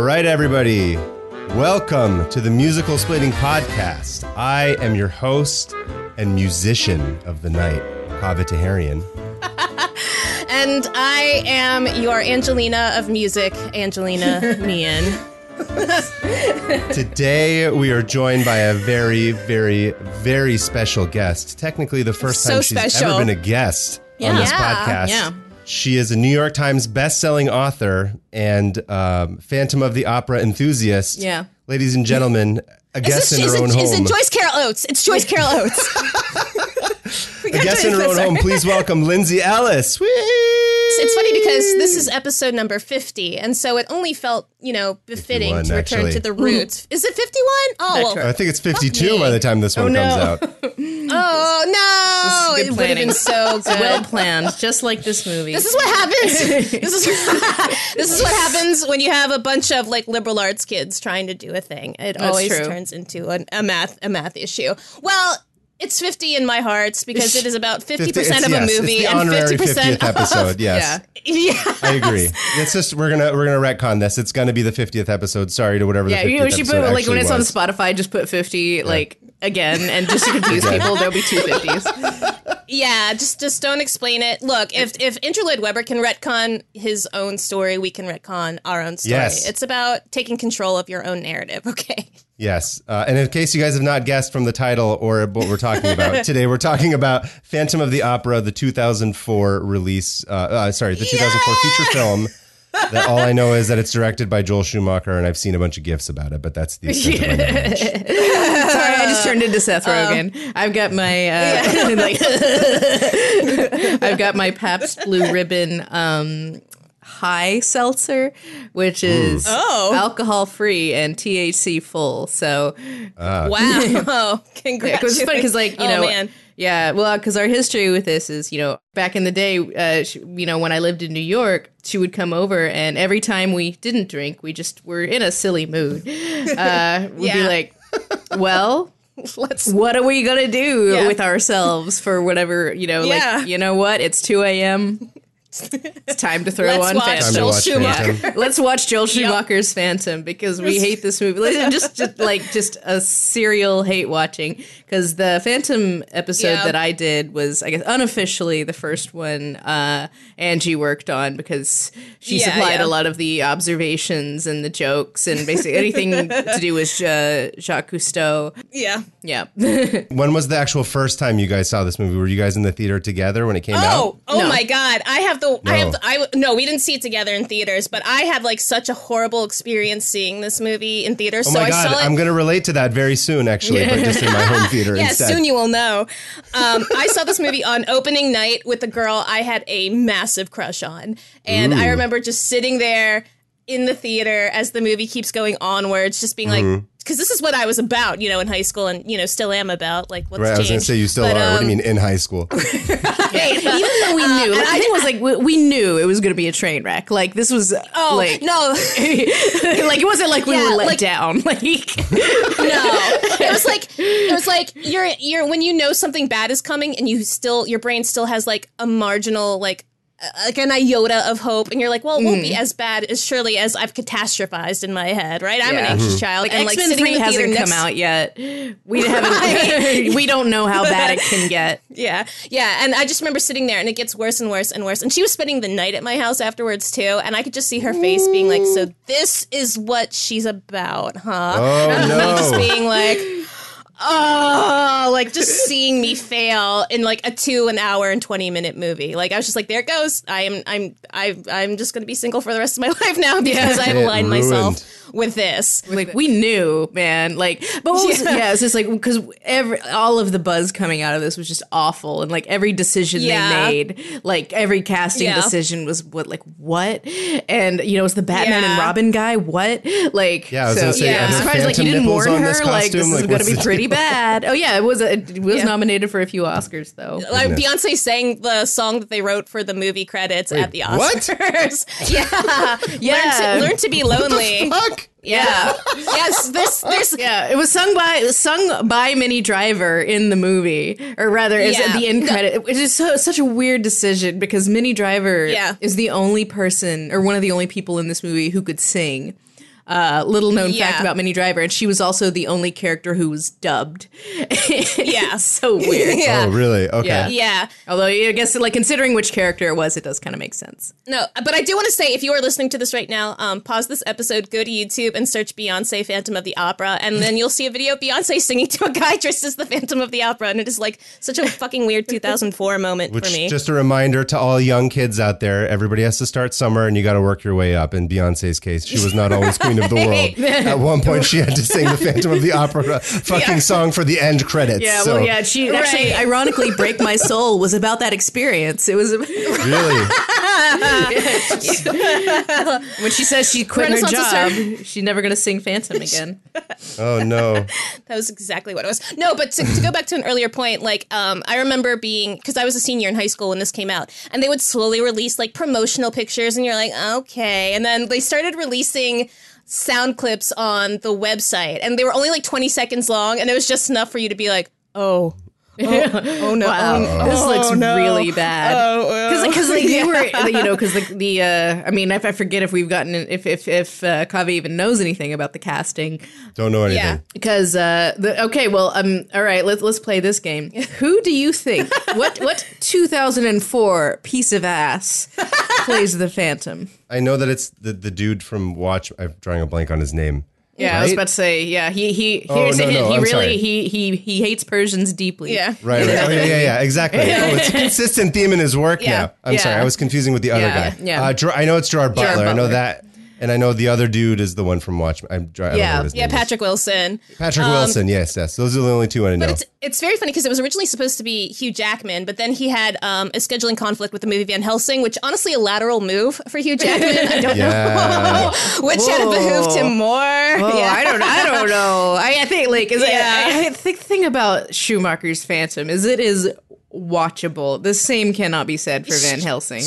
All right, everybody. Welcome to the Musicalsplaining Podcast. I am your host and musician of the night, Kaveh Taherian. And I am your Angelina of music, Angelina Meehan. Today, we are joined by a very, very, very special guest. Technically, the first So time she's special. ever been a guest on this Yeah, podcast. yeah. She is a New York Times best-selling author and um, Phantom of the Opera enthusiast. Yeah. Ladies and gentlemen, a guest in her own it, is home. it Joyce Carol Oates? It's Joyce Carol Oates. a guest in her own home. Please welcome Lindsay Ellis. Whee! It's funny because this is episode number 50, and so it only felt, you know, befitting to return actually. to the roots. Is it 51? Oh, well, I think it's 52 by the time this one oh, no. comes out. oh no! This It is good would have been so good. well planned, just like this movie. This is what happens. this is this is what happens when you have a bunch of like liberal arts kids trying to do a thing. It always true. turns into an, a math a math issue. Well, it's fifty in my heart because it is about fifty percent of a yes, movie it's the and honorary fifty percent 50th episode. Yes. yeah. Yeah. I agree. It's just we're gonna we're gonna retcon this. It's gonna be the 50th episode. Sorry to whatever. Yeah, the 50th you know, she put like when it's on. Spotify, just put fifty like again, and just to confuse people, there'll be two fifties. Yeah, just just don't explain it. Look, if if Andrew Lloyd Webber can retcon his own story, we can retcon our own story. Yes. It's about taking control of your own narrative, okay? Yes, uh, and in case you guys have not guessed from the title or what we're talking about today, we're talking about Phantom of the Opera, the 2004 release. Uh, uh, sorry, the 2004 feature film. That all I know is that it's directed by Joel Schumacher, and I've seen a bunch of gifs about it. But that's the extent of my knowledge. Sorry, I just turned into Seth Rogen. I've got my uh, like, I've got my Pabst Blue Ribbon um, High Seltzer, which is Oh. alcohol free and THC full. So Uh, Wow. It Congratulations. was funny because, like, you oh, know, man. yeah, well, because our history with this is, you know, back in the day, uh, she, you know, when I lived in New York, she would come over, and every time we didn't drink, we just were in a silly mood. Uh, we'd be like, well. Let's What are we gonna do Yeah. with ourselves for whatever you know? Yeah. Like you know what? It's two a.m. It's time to throw Let's on watch Phantom. Joel watch Schumacher. Phantom. Let's watch Joel Schumacher's Phantom because we hate this movie. Like, just, just like just a serial hate watching. Because the Phantom episode Yeah. that I did was, I guess, unofficially the first one uh, Angie worked on because she Yeah, supplied yeah. a lot of the observations and the jokes and basically anything to do with uh, Jacques Cousteau. Yeah. Yeah. When was the actual first time you guys saw this movie? Were you guys in the theater together when it came out? Oh, oh No. my God! I have the, I have, No. the, I no, we didn't see it together in theaters, but I had like such a horrible experience seeing this movie in theaters. Oh so my I god, saw it. I'm going to relate to that very soon, actually, but just in my home theater yeah, instead. soon you will know. Um, I saw this movie on opening night with a girl I had a massive crush on, and I remember just sitting there in the theater as the movie keeps going onwards, just being Mm-hmm. like, because this is what I was about, you know, in high school, and you know, still am about. Like, what's right, I was going to say you still But, are. what do um, you mean in high school? even though we knew, like, the thing was like we, we knew it was going to be a train wreck. Like this was Oh like no, like it wasn't like we Yeah, were let like- down. Like no it was like it was like you're you're when you know something bad is coming and you still your brain still has like a marginal like uh, like an iota of hope and you're like well it won't be mm. as bad as surely as i've catastrophized in my head right i'm an Yeah. anxious child like and X like Men sitting in Three the hasn't next come out yet. We haven't. we don't know how bad it can get. yeah yeah and i just remember sitting there and it gets worse and worse and worse and she was spending the night at my house afterwards too and i could just see her face being like so this is what she's about huh Oh, and me no. just being like oh like just seeing me fail in like a two an hour and 20 minute movie like i was just like there it goes i am i'm I, i'm just gonna be single for the rest of my life now because i've aligned ruined. myself with this Like we knew, man. Like, but what was, Yeah. yeah. it's just like because every all of the buzz coming out of this was just awful, and like every decision Yeah. they made, like every casting Yeah. decision was what, like what, and you know, it's the Batman and Robin guy. What, like, Yeah, I was so, gonna say, are I'm surprised like you didn't warn her. like this costume? is Like, gonna be pretty bad. Oh yeah, it was. A, it was Yeah. nominated for a few Oscars though. like Beyonce sang the song that they wrote for the movie credits at the Oscars. what? Oscars. yeah, Yeah. Learn to, learn to be lonely. Fuck. Yeah. yes. There's. There's. Yeah, it was sung by sung by Minnie Driver in the movie, or rather, is Yeah. at the end credit. Which is so, such a weird decision because Minnie Driver Yeah. is the only person or one of the only people in this movie who could sing. Uh, little known Yeah. fact about Minnie Driver, and she was also the only character who was dubbed. Yeah. so weird. Yeah. Oh, really? Okay. Yeah. Yeah. Although I guess like considering which character it was, it does kind of make sense. No, but I do want to say if you are listening to this right now, um, pause this episode, go to YouTube and search Beyonce Phantom of the Opera, and then you'll see a video of Beyonce singing to a guy dressed as the Phantom of the Opera, and it is like such a fucking weird 2004 moment Which, for me. just a reminder to all young kids out there, everybody has to start somewhere and you got to work your way up. In Beyonce's case, she was not always queen of the world. At one point, she had to sing the Phantom of the Opera fucking Yeah. song for the end credits. Yeah, so, well, yeah. She actually, Right. ironically, "Break My Soul" was about that experience. It was Really? when she says she quit her job, she's never going to sing Phantom again. Oh, no. That was exactly what it was. No, but to, to go back to an earlier point, like um, I remember being because I was a senior in high school when this came out, and they would slowly release like promotional pictures, and you're like, okay, and then they started releasing sound clips on the website, and they were only like 20 seconds long, and it was just enough for you to be like, oh. Oh, oh no! Wow, Oh, this looks no. really bad. Oh, because like they were you know because the the uh, I mean if I forget if we've gotten if if if uh, Kaveh even knows anything about the casting Don't know anything. Yeah. because uh the, okay well um all right let's let's play this game who do you think what what 2004 piece of ass plays the Phantom I know that it's the, the dude from Watch. I'm drawing a blank on his name. Yeah I was about to say yeah he he Oh, here's no, a hint no, he I'm really sorry. he he he hates Persians deeply yeah. Right, right. Oh, yeah, yeah, yeah, exactly. Oh, it's a consistent theme in his work Yeah. now. I'm Yeah. sorry, I was confusing with the other Yeah, guy. yeah. Uh, Ger- I know it's Gerard Butler. I know that. And I know the other dude is the one from Watch. I'm, dr- I don't Yeah. know his Yeah, name is. Patrick Wilson. Patrick Wilson, yes, yes. Those are the only two I know. But it's it's very funny because it was originally supposed to be Hugh Jackman, but then he had um, a scheduling conflict with the movie Van Helsing, which honestly a lateral move for Hugh Jackman. I don't Yeah. know which had Whoa. behooved him more. Oh, yeah. I don't, I don't know. I, I think like, is Yeah. I, I think the thing about Schumacher's Phantom is it is watchable. The same cannot be said for Van Helsing.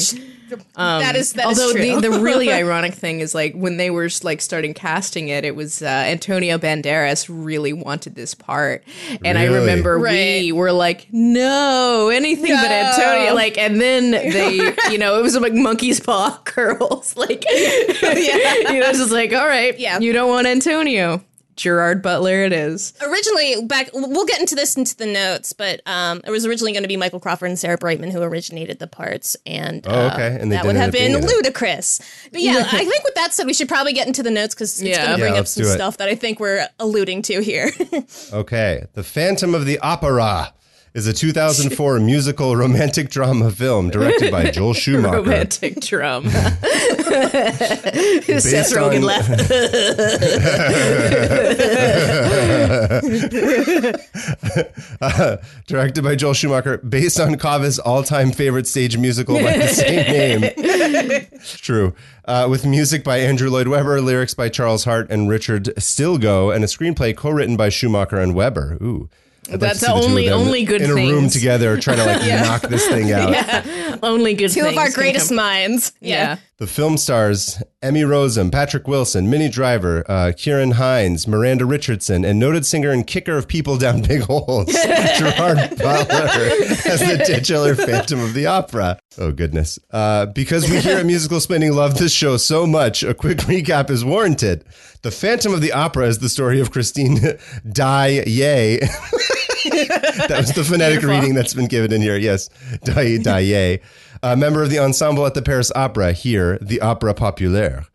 That is that is Although true. the, the really ironic thing is like when they were like starting casting it, it was uh, Antonio Banderas really wanted this part, and I Really? remember we were like, no, anything but Antonio. Like, and then they, you know, it was like monkey's paw curls, like, you know, just like, all right, Yeah. you don't want Antonio. Gerard Butler, it is. originally back we'll get into this into the notes but um it was originally going to be michael crawford and sarah brightman who originated the parts and Oh, uh, okay. And they that would have end up being been in it. ludicrous but yeah i think with that said we should probably get into the notes because it's Yeah. going to bring Yeah, up some stuff that i think we're alluding to here Okay. The Phantom of the Opera is a 2004 musical romantic drama film directed by Joel Schumacher. Romantic drama. Seth Rogen on- left. directed by Joel Schumacher, based on Kaveh's all-time favorite stage musical by the same name. True. Uh, with music by Andrew Lloyd Webber, lyrics by Charles Hart and Richard Stilgoe, and a screenplay co-written by Schumacher and Webber. Ooh. I'd That's to see the only- only good thing. in a room together trying to like knock this thing out. Only good two of our greatest come- minds Yeah. The film stars Emmy Rossum, Patrick Wilson, Minnie Driver, uh, Ciarán Hinds, Miranda Richardson, and noted singer and kicker of people down big holes, Gerard Butler, as the titular Phantom of the Opera. Oh, goodness. Uh, because we here at Musicalsplaining love this show so much, a quick recap is warranted. The Phantom of the Opera is the story of Christine Daaye. that was the phonetic reading that's been given in here. Yes, Daaye Daaye, a member of the ensemble at the Paris Opera, here, the Opera Populaire,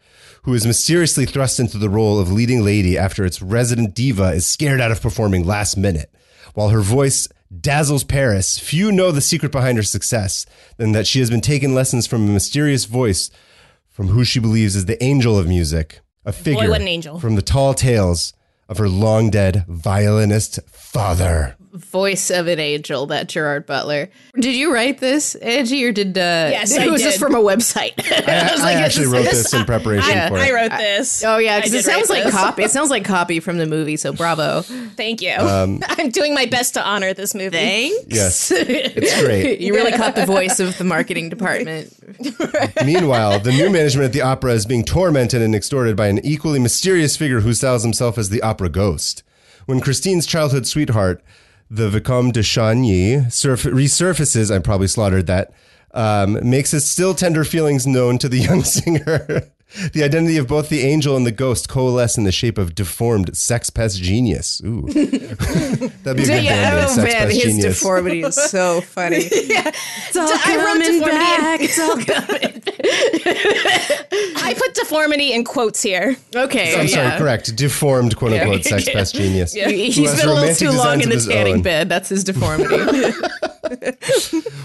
who is mysteriously thrust into the role of leading lady after its resident diva is scared out of performing last minute. While her voice dazzles Paris, few know the secret behind her success, than that she has been taking lessons from a mysterious voice from who she believes is the angel of music, a figure what an angel. from the tall tales of her long dead violinist father. Voice of an angel, that Gerard Butler. Did you write this, Angie, or did uh Yes, it I was did. just from a website? I, was I like, actually wrote this- this in preparation I, for I it. wrote this Oh yeah, because it sounds like this. copy. It sounds like copy from the movie. So bravo. thank you Um, i'm doing my best to honor this movie Thanks. Yes, it's great. you really caught the voice of the marketing department. Meanwhile, the new management at the opera is being tormented and extorted by an equally mysterious figure who styles himself as the opera ghost. When Christine's childhood sweetheart, the Vicomte de Chagny, surf- resurfaces, I probably slaughtered that, um, makes his still tender feelings known to the young singer. The identity of both the angel and the ghost coalesce in the shape of deformed sex pest genius. Ooh. That'd be a good band yeah, name, oh sex man, pest his genius. deformity is so funny. yeah. It's all I wrote coming deformity back. It's all coming. I put deformity in quotes here. Okay, So, I'm sorry, correct. Deformed, quote unquote, sex pest genius. He's been a little too long in the his tanning own. bed. That's his deformity.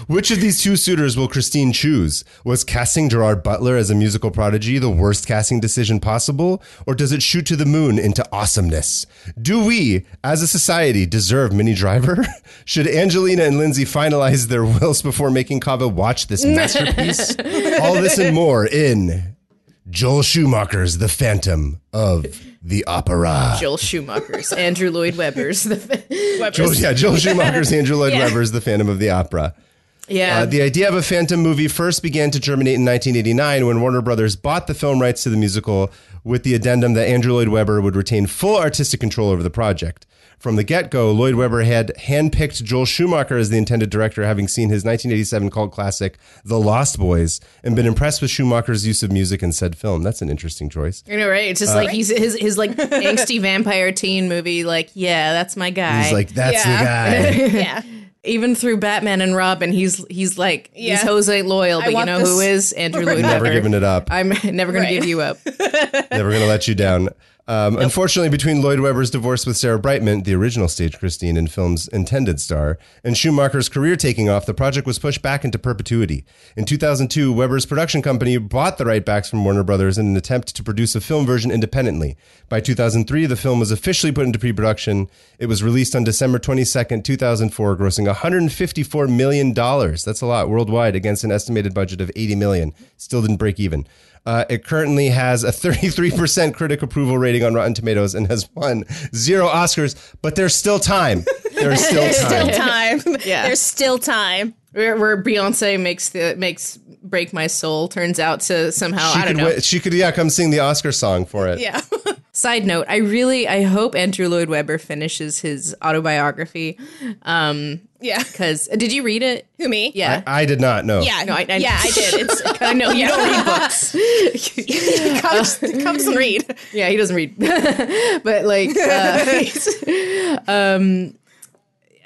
Which of these two suitors will Christine choose? Was casting Gerard Butler as a musical prodigy the worst casting decision possible? Or does it shoot to the moon into awesomeness? Do we, as a society, deserve Minnie Driver? Should Angelina and Lindsay finalize their wills before making Kaveh watch this masterpiece? All this and more in Joel Schumacher's The Phantom of the Opera. Joel Schumacher's, Andrew Lloyd Webber's. The, Joel, yeah, Joel Schumacher's Andrew Lloyd Yeah. Webber's The Phantom of the Opera. Yeah. Uh, the idea of a Phantom movie first began to germinate in 1989 when Warner Brothers bought the film rights to the musical with the addendum that Andrew Lloyd Webber would retain full artistic control over the project. From the get go, Lloyd Webber had handpicked Joel Schumacher as the intended director, having seen his 1987 cult classic, The Lost Boys, and been impressed with Schumacher's use of music in said film. That's an interesting choice. you know, right? It's just like he's his his like angsty vampire teen movie. Like, yeah, that's my guy. He's like, that's Yeah. the guy. Yeah. Even through Batman and Robin, he's he's like Yeah. these hoes ain't loyal, but you know this- who is Andrew Lloyd Never Webber. giving it up. I'm never going Right. to give you up. Never going to let you down. Um, Unfortunately, between Lloyd Webber's divorce with Sarah Brightman, the original stage Christine and film's intended star, and Schumacher's career taking off, the project was pushed back into perpetuity. In 2002, Webber's production company bought the right backs from Warner Brothers in an attempt to produce a film version independently. By 2003, the film was officially put into pre-production. It was released on December 22nd, 2004, grossing 154 million dollars. That's a lot worldwide against an estimated budget of 80 million. Still didn't break even. Uh, it currently has a 33% critic approval rating on Rotten Tomatoes and has won zero Oscars, but there's still time. There's still There's time. still time. Yeah. There's still time. Where, where Beyonce makes the makes "Break My Soul" turns out to somehow She I don't could, know. wi- she could, yeah, come sing the Oscar song for it. Yeah. Side note: I really I hope Andrew Lloyd Webber finishes his autobiography. Um, Yeah. because did you read it? Who me? Yeah. I did not know. Yeah. No, I- I- yeah, I did. It's I know you don't read books. comes, comes and read. Yeah, he doesn't read. but like, uh, um,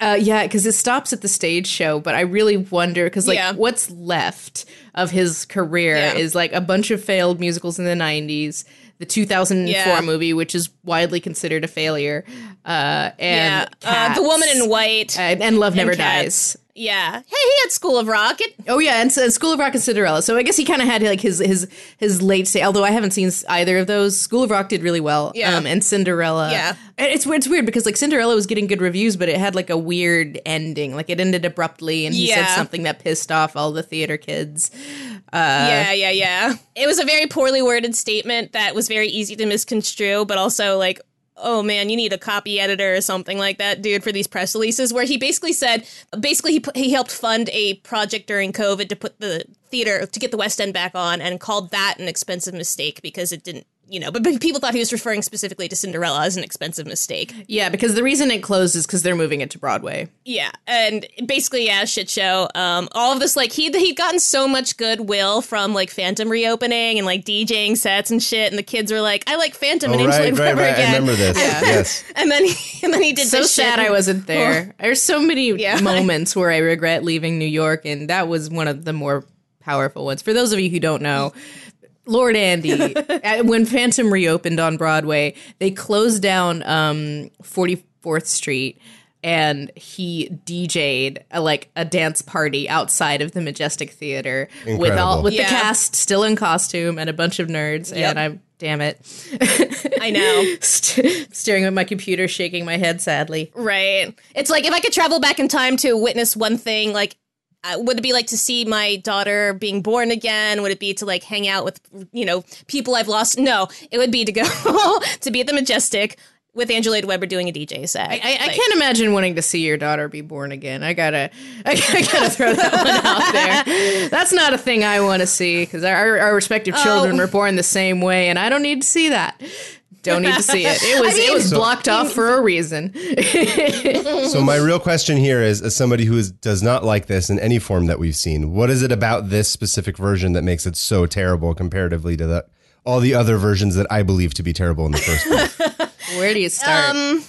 uh, yeah, because it stops at the stage show. But I really wonder because like, Yeah. what's left of his career Yeah. is like a bunch of failed musicals in the '90s. The 2004 Yeah. movie, which is widely considered a failure, uh, and Yeah. Uh, the woman in white. and, and Love Never Cats. Dies. Yeah. Hey, he had School of Rock. It, Oh yeah, and, so School of Rock and Cinderella. So I guess he kind of had like his his his late stage. Although I haven't seen either of those. School of Rock did really well. Yeah. Um, and Cinderella. Yeah. And It's it's weird because like Cinderella was getting good reviews, but it had like a weird ending. Like it ended abruptly, and he said something that pissed off all the theater kids. yeah, yeah, yeah. It was a very poorly worded statement that was very easy to misconstrue, but also like, oh man, you need a copy editor or something like that, dude, for these press releases. Where he basically said, basically he put, he helped fund a project during COVID to put the theater to get the West End back on, and called that an expensive mistake because it didn't. You know, but, but people thought he was referring specifically to Cinderella as an expensive mistake. Yeah, because the reason it closed is because they're moving it to Broadway. Yeah, and basically, yeah, shit show. Um, all of this, like he he'd gotten so much goodwill from like Phantom reopening and like DJing sets and shit, and the kids were like, "I like Phantom Oh, and right, Angela right, Weber right. I again." remember this. Yes. And then he, and then he did So this sad shit. I wasn't there. There's so many Yeah. moments where I regret leaving New York, and that was one of the more powerful ones. For those of you who don't know, Lord Andy, at- when Phantom reopened on Broadway, they closed down um, 44th Street. And he DJ'd a, like a dance party outside of the Majestic Theater with all with Yeah. the cast still in costume and a bunch of nerds. Yep. And I'm damn it, I know, St- staring at my computer, shaking my head sadly. right? It's like if I could travel back in time to witness one thing, like. Uh, would it be like to see my daughter being born again? Would it be to like hang out with you know people I've lost? No, it would be to go to be at the Majestic with Andrew Lloyd Webber doing a DJ set. I, I can't imagine wanting to see your daughter be born again. I gotta, I, gotta throw that one out there. That's not a thing I want to see because our, our respective children Oh. were born the same way, and I don't need to see that. Don't need to see it. It was it was blocked off for a reason. So my real question here is, as somebody who is, does not like this in any form that we've seen, what is it about this specific version that makes it so terrible comparatively to the all the other versions that I believe to be terrible in the first place. Where do you start? Um,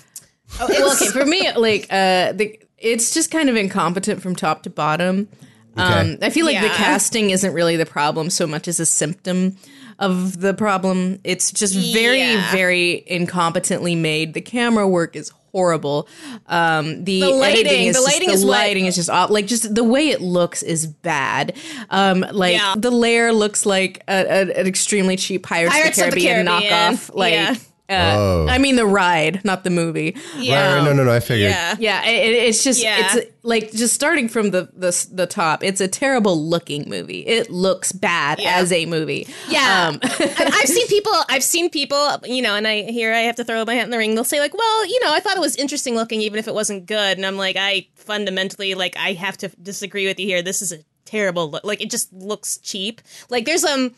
well, okay, for me, like uh, the it's just kind of incompetent from top to bottom. Um, I feel like the casting isn't really the problem so much as a symptom of the problem. It's just very, Yeah. very incompetently made. The camera work is horrible. Um, the, The lighting- editing is the just- lighting the is what- lighting is just off. Like just the way it looks is bad. Um, like Yeah. the layer looks like a, a, an extremely cheap Pirates, Pirates of of the the Caribbean, Caribbean. knockoff. Like. Yeah. Uh, Oh. I mean the ride, not the movie. yeah. Right, no, no, no. I figured. Yeah. Yeah, it, it- it's just Yeah. it's like just starting from the, the the top. It's a terrible looking movie. It looks bad Yeah. as a movie. Yeah, Um, And I've seen people. I've seen people. You know, and I here I have to throw my hat in the ring. They'll say like, "Well, you know, I thought it was interesting looking, even if it wasn't good." And I'm like, I fundamentally like I have to disagree with you here. This is a terrible look. Like it just looks cheap. Like there's um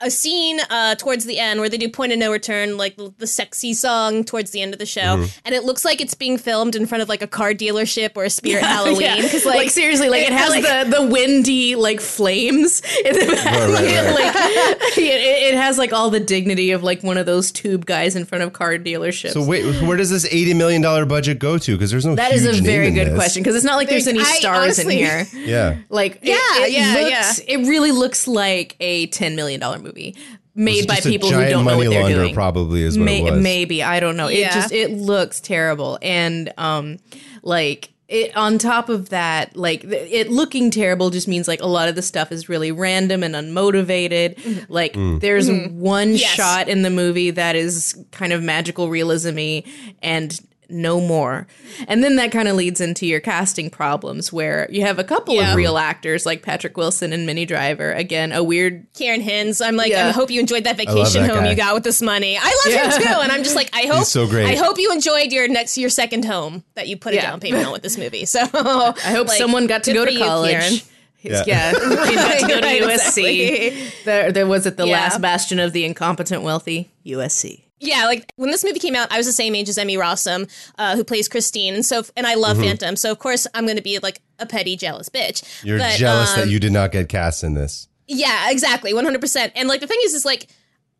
a scene uh towards the end where they do point of no return like the, the sexy song towards the end of the show and it looks like it's being filmed in front of like a car dealership or a spirit halloween because like, like, seriously, like it, has like- the the windy like flames in the back. Right, right, right. like it, it has like all the dignity of like one of those tube guys in front of car dealerships. So wait, where does this eighty million dollar budget go to? Because there's no. that is a huge name very good this. question because it's not like there's Like, any stars honestly- in here. Yeah. Like Yeah, it, it yeah, looks, It really looks like a ten million dollar movie made by people who don't know money what they're launder doing. Probably is what May- it was. Maybe I don't know. It just it looks terrible, and um, like it on top of that, like it looking terrible just means like a lot of the stuff is really random and unmotivated. Mm-hmm. Like mm. there's mm-hmm. one Yes. shot in the movie that is kind of magical realism-y and no more. And then that kind of leads into your casting problems where you have a couple Yeah. of real actors like Patrick Wilson and Minnie Driver. Again, a weird Ciarán Hinds. I'm like, Yeah. I hope you enjoyed that vacation that home guy. you got with this money. I love him too, and I'm just like, I hope so great. I hope you enjoyed your next your second home that you put a Yeah. down payment on with this movie. So I hope like, someone got to go to college. Ciarán. Yeah, Yeah. he got to go to Right, USC. exactly. There, there was it the Yeah. last bastion of the incompetent wealthy. USC. Yeah, like when this movie came out, I was the same age as Emmy Rossum, uh, who plays Christine, and so and I love Phantom, so of course I'm going to be like a petty, jealous bitch. Mm-hmm. You're But, jealous that um, you did not get cast in this. Yeah, exactly, one hundred percent. And like the thing is, is like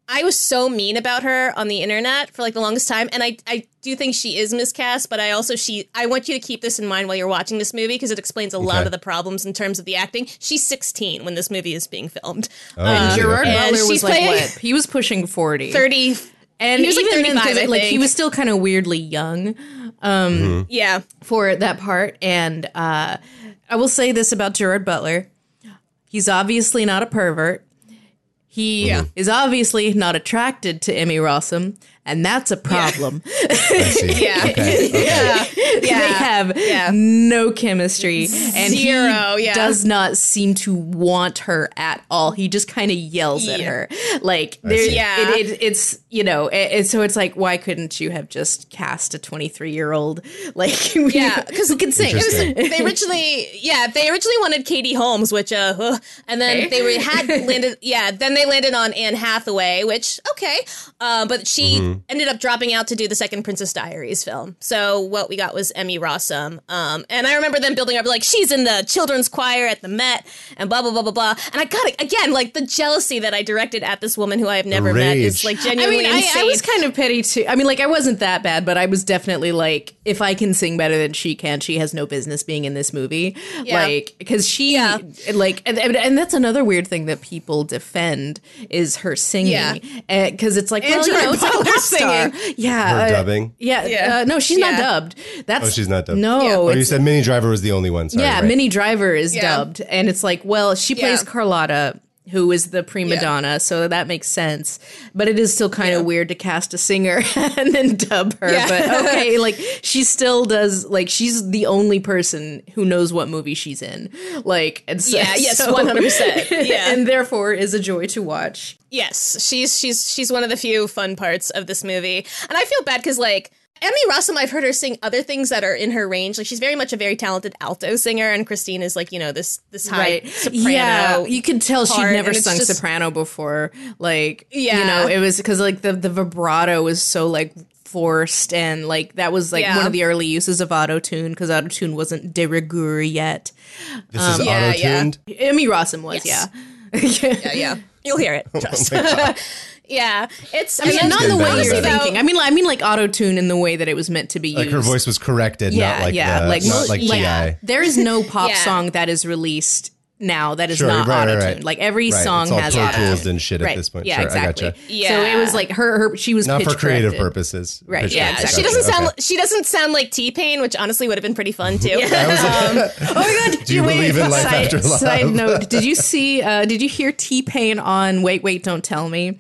I was so mean about her on the internet for like the longest time, and I I do think she is miscast, but I also she I want you to keep this in mind while you're watching this movie because it explains a lot of the problems in terms of the acting. She's 16 when this movie is being filmed. Oh, And really? Gerard and Butler was she's like playing- what? He was pushing forty. 30. And he was, like, even then, 35, 'cause, like he was still kind of weirdly young um Yeah. for that part. And uh, I will say this about Gerard Butler: he's obviously not a pervert. He is obviously not attracted to Emmy Rossum, and that's a problem. I see. Yeah. Okay. okay. Yeah. they have Yeah. no chemistry and Zero, he yeah. does not seem to want her at all he just kind of yells at her like there. Yeah. it, it, it's you know it, it- so it's like why couldn't you have just cast a 23 year old like Yeah, because who can sing Interesting. they originally yeah they originally wanted katie holmes which uh and then Okay. they were had landed yeah then they landed on anne hathaway which okay uh, but she Mm-hmm. Ended up dropping out to do the second princess diaries film so what we got was emmy rossum um and i remember them building up like she's in the children's choir at the met and blah blah blah blah blah and i got it again like the jealousy that i directed at this woman who i have never met is rage. like I genuinely mean, I, insane I was kind of petty too. I mean, like, I wasn't that bad, but I was definitely like, if I can sing better than she can, she has no business being in this movie. Yeah. Like, because she, Yeah. like, and, and and that's another weird thing that people defend is her singing. Yeah. Because it's like, well, you know, it's like a Butler pop star. singing. Yeah. Her uh, dubbing? Yeah. Yeah. Uh, no, she's not Yeah. dubbed. That's Oh, she's not dubbed. No. Yeah. Oh, you it's- said Minnie Driver was the only one. Sorry, yeah, right. Minnie Driver is Yeah. dubbed, and it's like, well, she plays Yeah. Carlotta, who is the prima Yeah. donna, so that makes sense. But it is still kind of weird to cast a singer and then dub her. Yeah. But okay, like she still does. Like she's the only person who knows what movie she's in. Like, and so, Yeah, yes, so- 100%, yeah. and therefore is a joy to watch. Yes, she's she's she's one of the few fun parts of this movie, and I feel bad because like Emmy Rossum, I've heard her sing other things that are in her range. Like she's very much a very talented alto singer, and Christine is like you know this this high soprano. Yeah, you could tell she'd never sung just- soprano before. Like, yeah. you know, it was because like the the vibrato was so like forced and like that was like Yeah. one of the early uses of auto tune because auto tune wasn't de rigueur yet. This is um, yeah, yeah. auto-tuned. Emmy Rossum was, Yes. yeah. yeah, yeah. You'll hear it. Oh Trust. Yeah, it's. I mean, and not getting the way you're thinking. I mean, I mean, like auto tune in the way that it was meant to be used. Like her voice was corrected, yeah, not like yeah, the, like not like like, TI. There is no pop Yeah. song that is released now that is Sure, not right, right, auto tuned. right. Like every Right, song it's all has Pro auto Tools and shit at this point. Yeah, Sure, I exactly. gotcha. So it was like her, her she was Not for creative corrected. purposes. Right, Pitch yeah, corrected. She doesn't sound. Okay. She doesn't sound like T Pain, which honestly would have been pretty fun too. Oh my god! Do you believe in life side, after love? Side note: Did you see? Uh, did you hear T Pain on Wait Wait Don't Tell Me?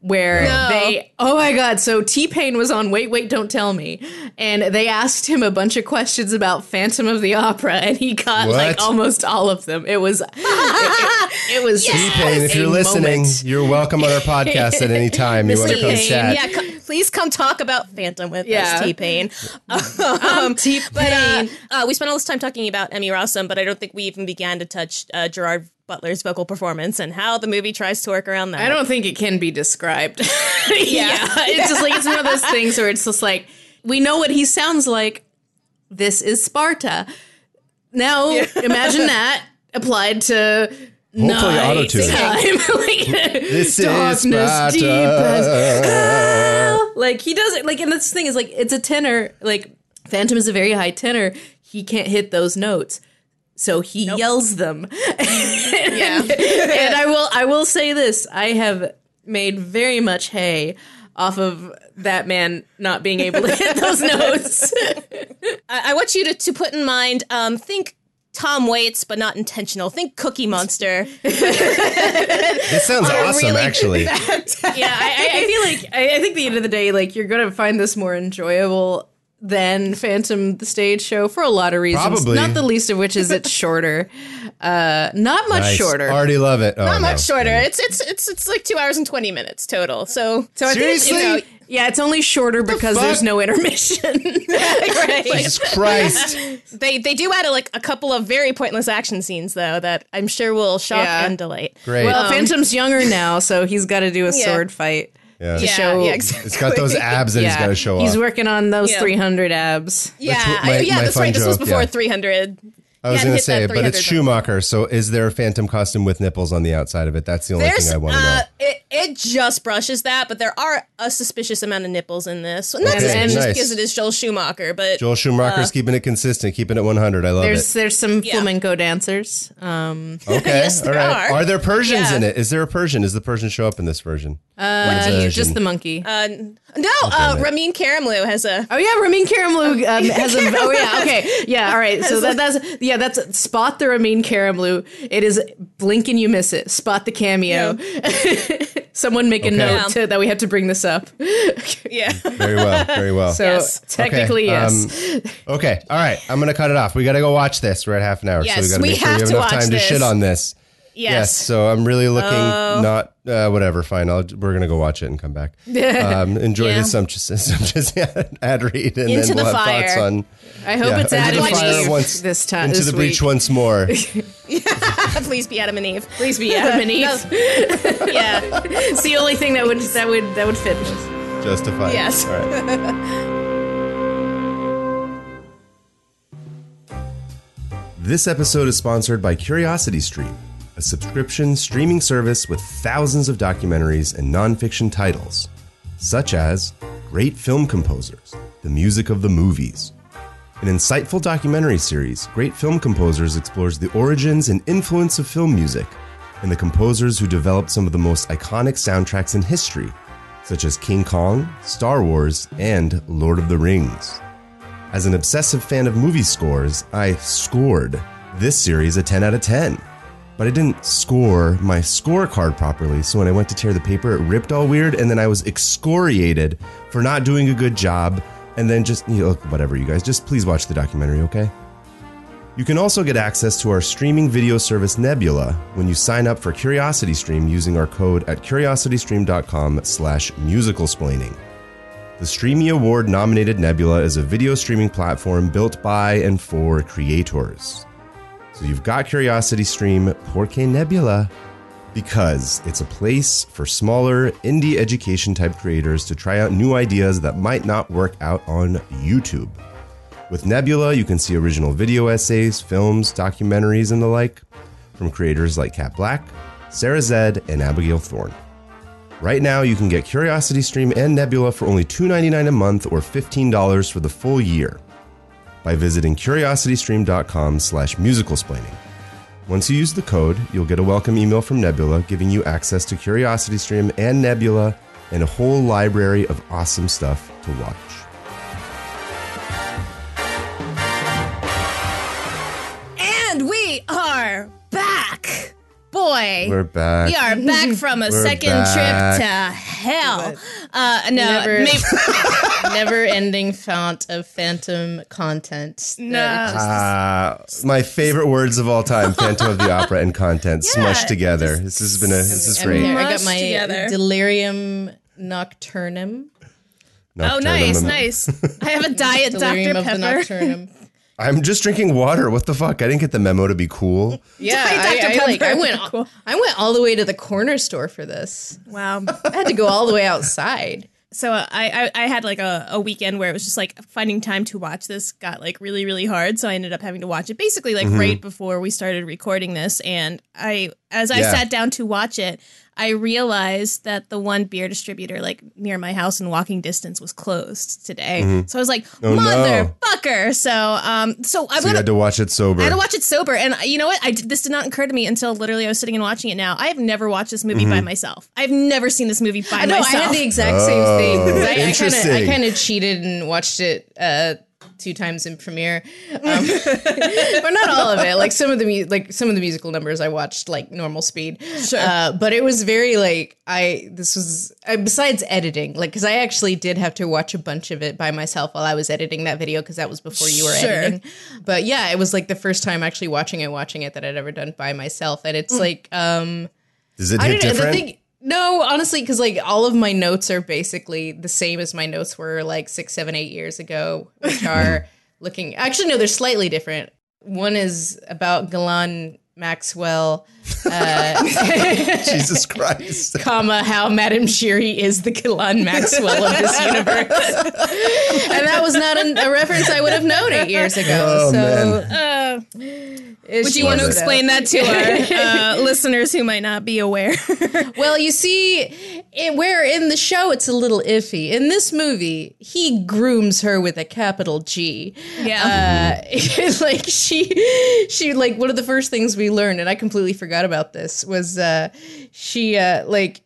Where No. they? Oh my god! So T Pain was on Wait Wait Don't Tell Me, and they asked him a bunch of questions about Phantom of the Opera, and he got What? like almost all of them. It was. It, it- it was. T-Pain, if you're listening, moment. you're welcome on our podcast at any time. You want to come chat. Yeah, co- please come talk about Phantom with Yeah. us, T Pain. Um, T But uh, Pain. uh, we spent all this time talking about Emmy Rossum, but I don't think we even began to touch uh, Gerard Butler's vocal performance and how the movie tries to work around that. I don't think it can be described. yeah. It's just like it's one of those things where it's just like we know what he sounds like. This is Sparta. Now imagine that applied to Hopefully night auto-tune. time. like, This is darkness Sparta. deep as hell. Like he does it like and this thing is like it's a tenor, like Phantom is a very high tenor. He can't hit those notes. So he yells them. Yeah. and I will I will say this: I have made very much hay off of that man not being able to hit those notes. I, I want you to, to put in mind, um, think Tom Waits, but not intentional. Think Cookie Monster. This sounds awesome, really actually. yeah, I, I, I feel like I, I think the end of the day, like you're gonna find this more enjoyable than Phantom the stage show for a lot of reasons. Probably. Not the least of which is it's shorter. Uh, not much Nice. shorter. Already love it. Oh, Not no. much shorter. It's it's it's it's like two hours and twenty minutes total. So so I think it's, you Seriously? know, yeah, it's only shorter because fuck? there's no intermission. right. Jesus Christ. They they do add a, like a couple of very pointless action scenes though that I'm sure will shock Yeah. and delight. Great. well, um, Phantom's younger now, so he's got to do a Yeah. sword fight. yeah. Yeah, show- yeah, exactly. It's got those abs that he's got to show he's off. working on those Yeah. 300 abs. Yeah, what my- I- yeah, my that's fun right. This was before yeah. 300. I was going to say, but it's Schumacher. So is there a Phantom costume with nipples on the outside of it? That's the only There's thing I want to uh, know. it, it just brushes that, but there are a suspicious amount of nipples in this. And that's Okay, just nice. because it is Joel Schumacher, but Joel Schumacher's uh, keeping it consistent, keeping it 100. I love There's it. there's some Yeah. flamenco dancers. Um, Okay, Yes, all there right. are. Are there Persians Yeah. in it? Is there a Persian? Does the Persian show up in this version? uh, just the monkey. uh, no, uh. Ramin Karimloo has a Oh yeah, Ramin Karimloo um, has a. Oh yeah, okay, yeah, all right. So that, that's yeah, that's spot the Ramin Karimloo. It is blink and you miss it. Spot the cameo. Someone make a note to, that we have to bring this up. yeah. Very well, very well. So Yes. technically, Okay, yes. um, okay, all right. I'm going to cut it off. We got to go watch this. We're at half an hour, so Yes, we got to we make sure we have have to enough watch time to shit on this. Yes. So I'm really looking not uh, whatever. Fine. I'll, we're gonna go watch it and come back. Um, enjoy Yeah. this sumptuous, sumptuous ad read, and Into then the we'll have fire. thoughts on I hope yeah, it's into Adam the and fire Eve once, this time. into this the breach week. once more. Please be Adam and Eve. Please be Adam and Eve. Yeah. it's the only thing that would that would that would fit this. Justified. Yes. All right. This episode is sponsored by Curiosity Stream, a subscription streaming service with thousands of documentaries and nonfiction titles, such as Great Film Composers, The Music of the Movies. An insightful documentary series, Great Film Composers explores the origins and influence of film music and the composers who developed some of the most iconic soundtracks in history, such as King Kong, Star Wars, and Lord of the Rings. As an obsessive fan of movie scores, I scored this series a 10 out of 10. But I didn't score my scorecard properly, so when I went to tear the paper, it ripped all weird, and then I was excoriated for not doing a good job. And then just, you know, whatever, you guys, just please watch the documentary, okay? You can also get access to our streaming video service Nebula when you sign up for CuriosityStream using our code at curiositystream.com slash musicalsplaining. The Streamy Award nominated Nebula is a video streaming platform built by and for creators. So you've got Curiosity Stream, Porque Nebula? Because it's a place for smaller, indie education type creators to try out new ideas that might not work out on YouTube. With Nebula, you can see original video essays, films, documentaries, and the like from creators like Kat Blaque, Sarah Z, and Abigail Thorne. Right now, you can get Curiosity Stream and Nebula for only $2.99 a month or $15 for the full year by visiting curiositystream.com slash musicalsplaining. Once you use the code, you'll get a welcome email from Nebula giving you access to Curiosity Stream and Nebula and a whole library of awesome stuff to watch. Boy. We're back. We are back from a We're second back. trip to hell. Uh, no, Never- maybe, Never ending font of phantom content. no. Ah, my favorite words of all time: Phantom of the Opera and content smushed together. This has been a. This is great. here. I got my together. delirium nocturnum. Oh, nice, nice. I have a diet Delirium Dr. of the Pepper. Nocturnum. I'm just drinking water. What the fuck? I didn't get the memo to be cool. Yeah, Diet I, Dr. I, like, I went. Cool. I went all the way to the corner store for this. Wow. I had to go all the way outside. So uh, I, I I had like a, a weekend where it was just like finding time to watch this got like really really hard. So I ended up having to watch it basically like right before we started recording this. And I as I Yeah. sat down to watch it, I realized that the one beer distributor like near my house and walking distance was closed today. So I was like, Oh, no. motherfucker. So um so I'm So gonna had to watch it sober. I had to watch it sober, and you know what? I this did not occur to me until literally I was sitting and watching it. Now I have never watched this movie by myself. I've never seen this movie by I know. I had the exact same thing. I- I kind of, I kind of cheated and watched it uh, two times in premiere, um, but not all of it. Like some of the mu- like some of the musical numbers I watched like normal speed. Sure. Uh, but it was very like I. This was uh, besides editing, like because I actually did have to watch a bunch of it by myself while I was editing that video because that was before you were Sure. editing. But yeah, it was like the first time actually watching it, watching it that I'd ever done by myself, and it's like. um Does it I hit don't know. The different? thing, no, honestly, because like all of my notes are basically the same as my notes were like six, seven, eight years ago, which are looking. Actually, no, they're slightly different. One is about Ghislaine Maxwell, Jesus Christ. comma how Madame Giry is the Ghislaine Maxwell of this universe, and that was not an, a reference I would have known eight years ago. Oh, so, man. Uh, would you want to explain that to our uh, listeners who might not be aware? Well, you see, it, where in the show it's a little iffy. In this movie, he grooms her with a capital G. yeah. Uh, like she, she like one of the first things we learned, and I completely forgot about this was uh, she uh, like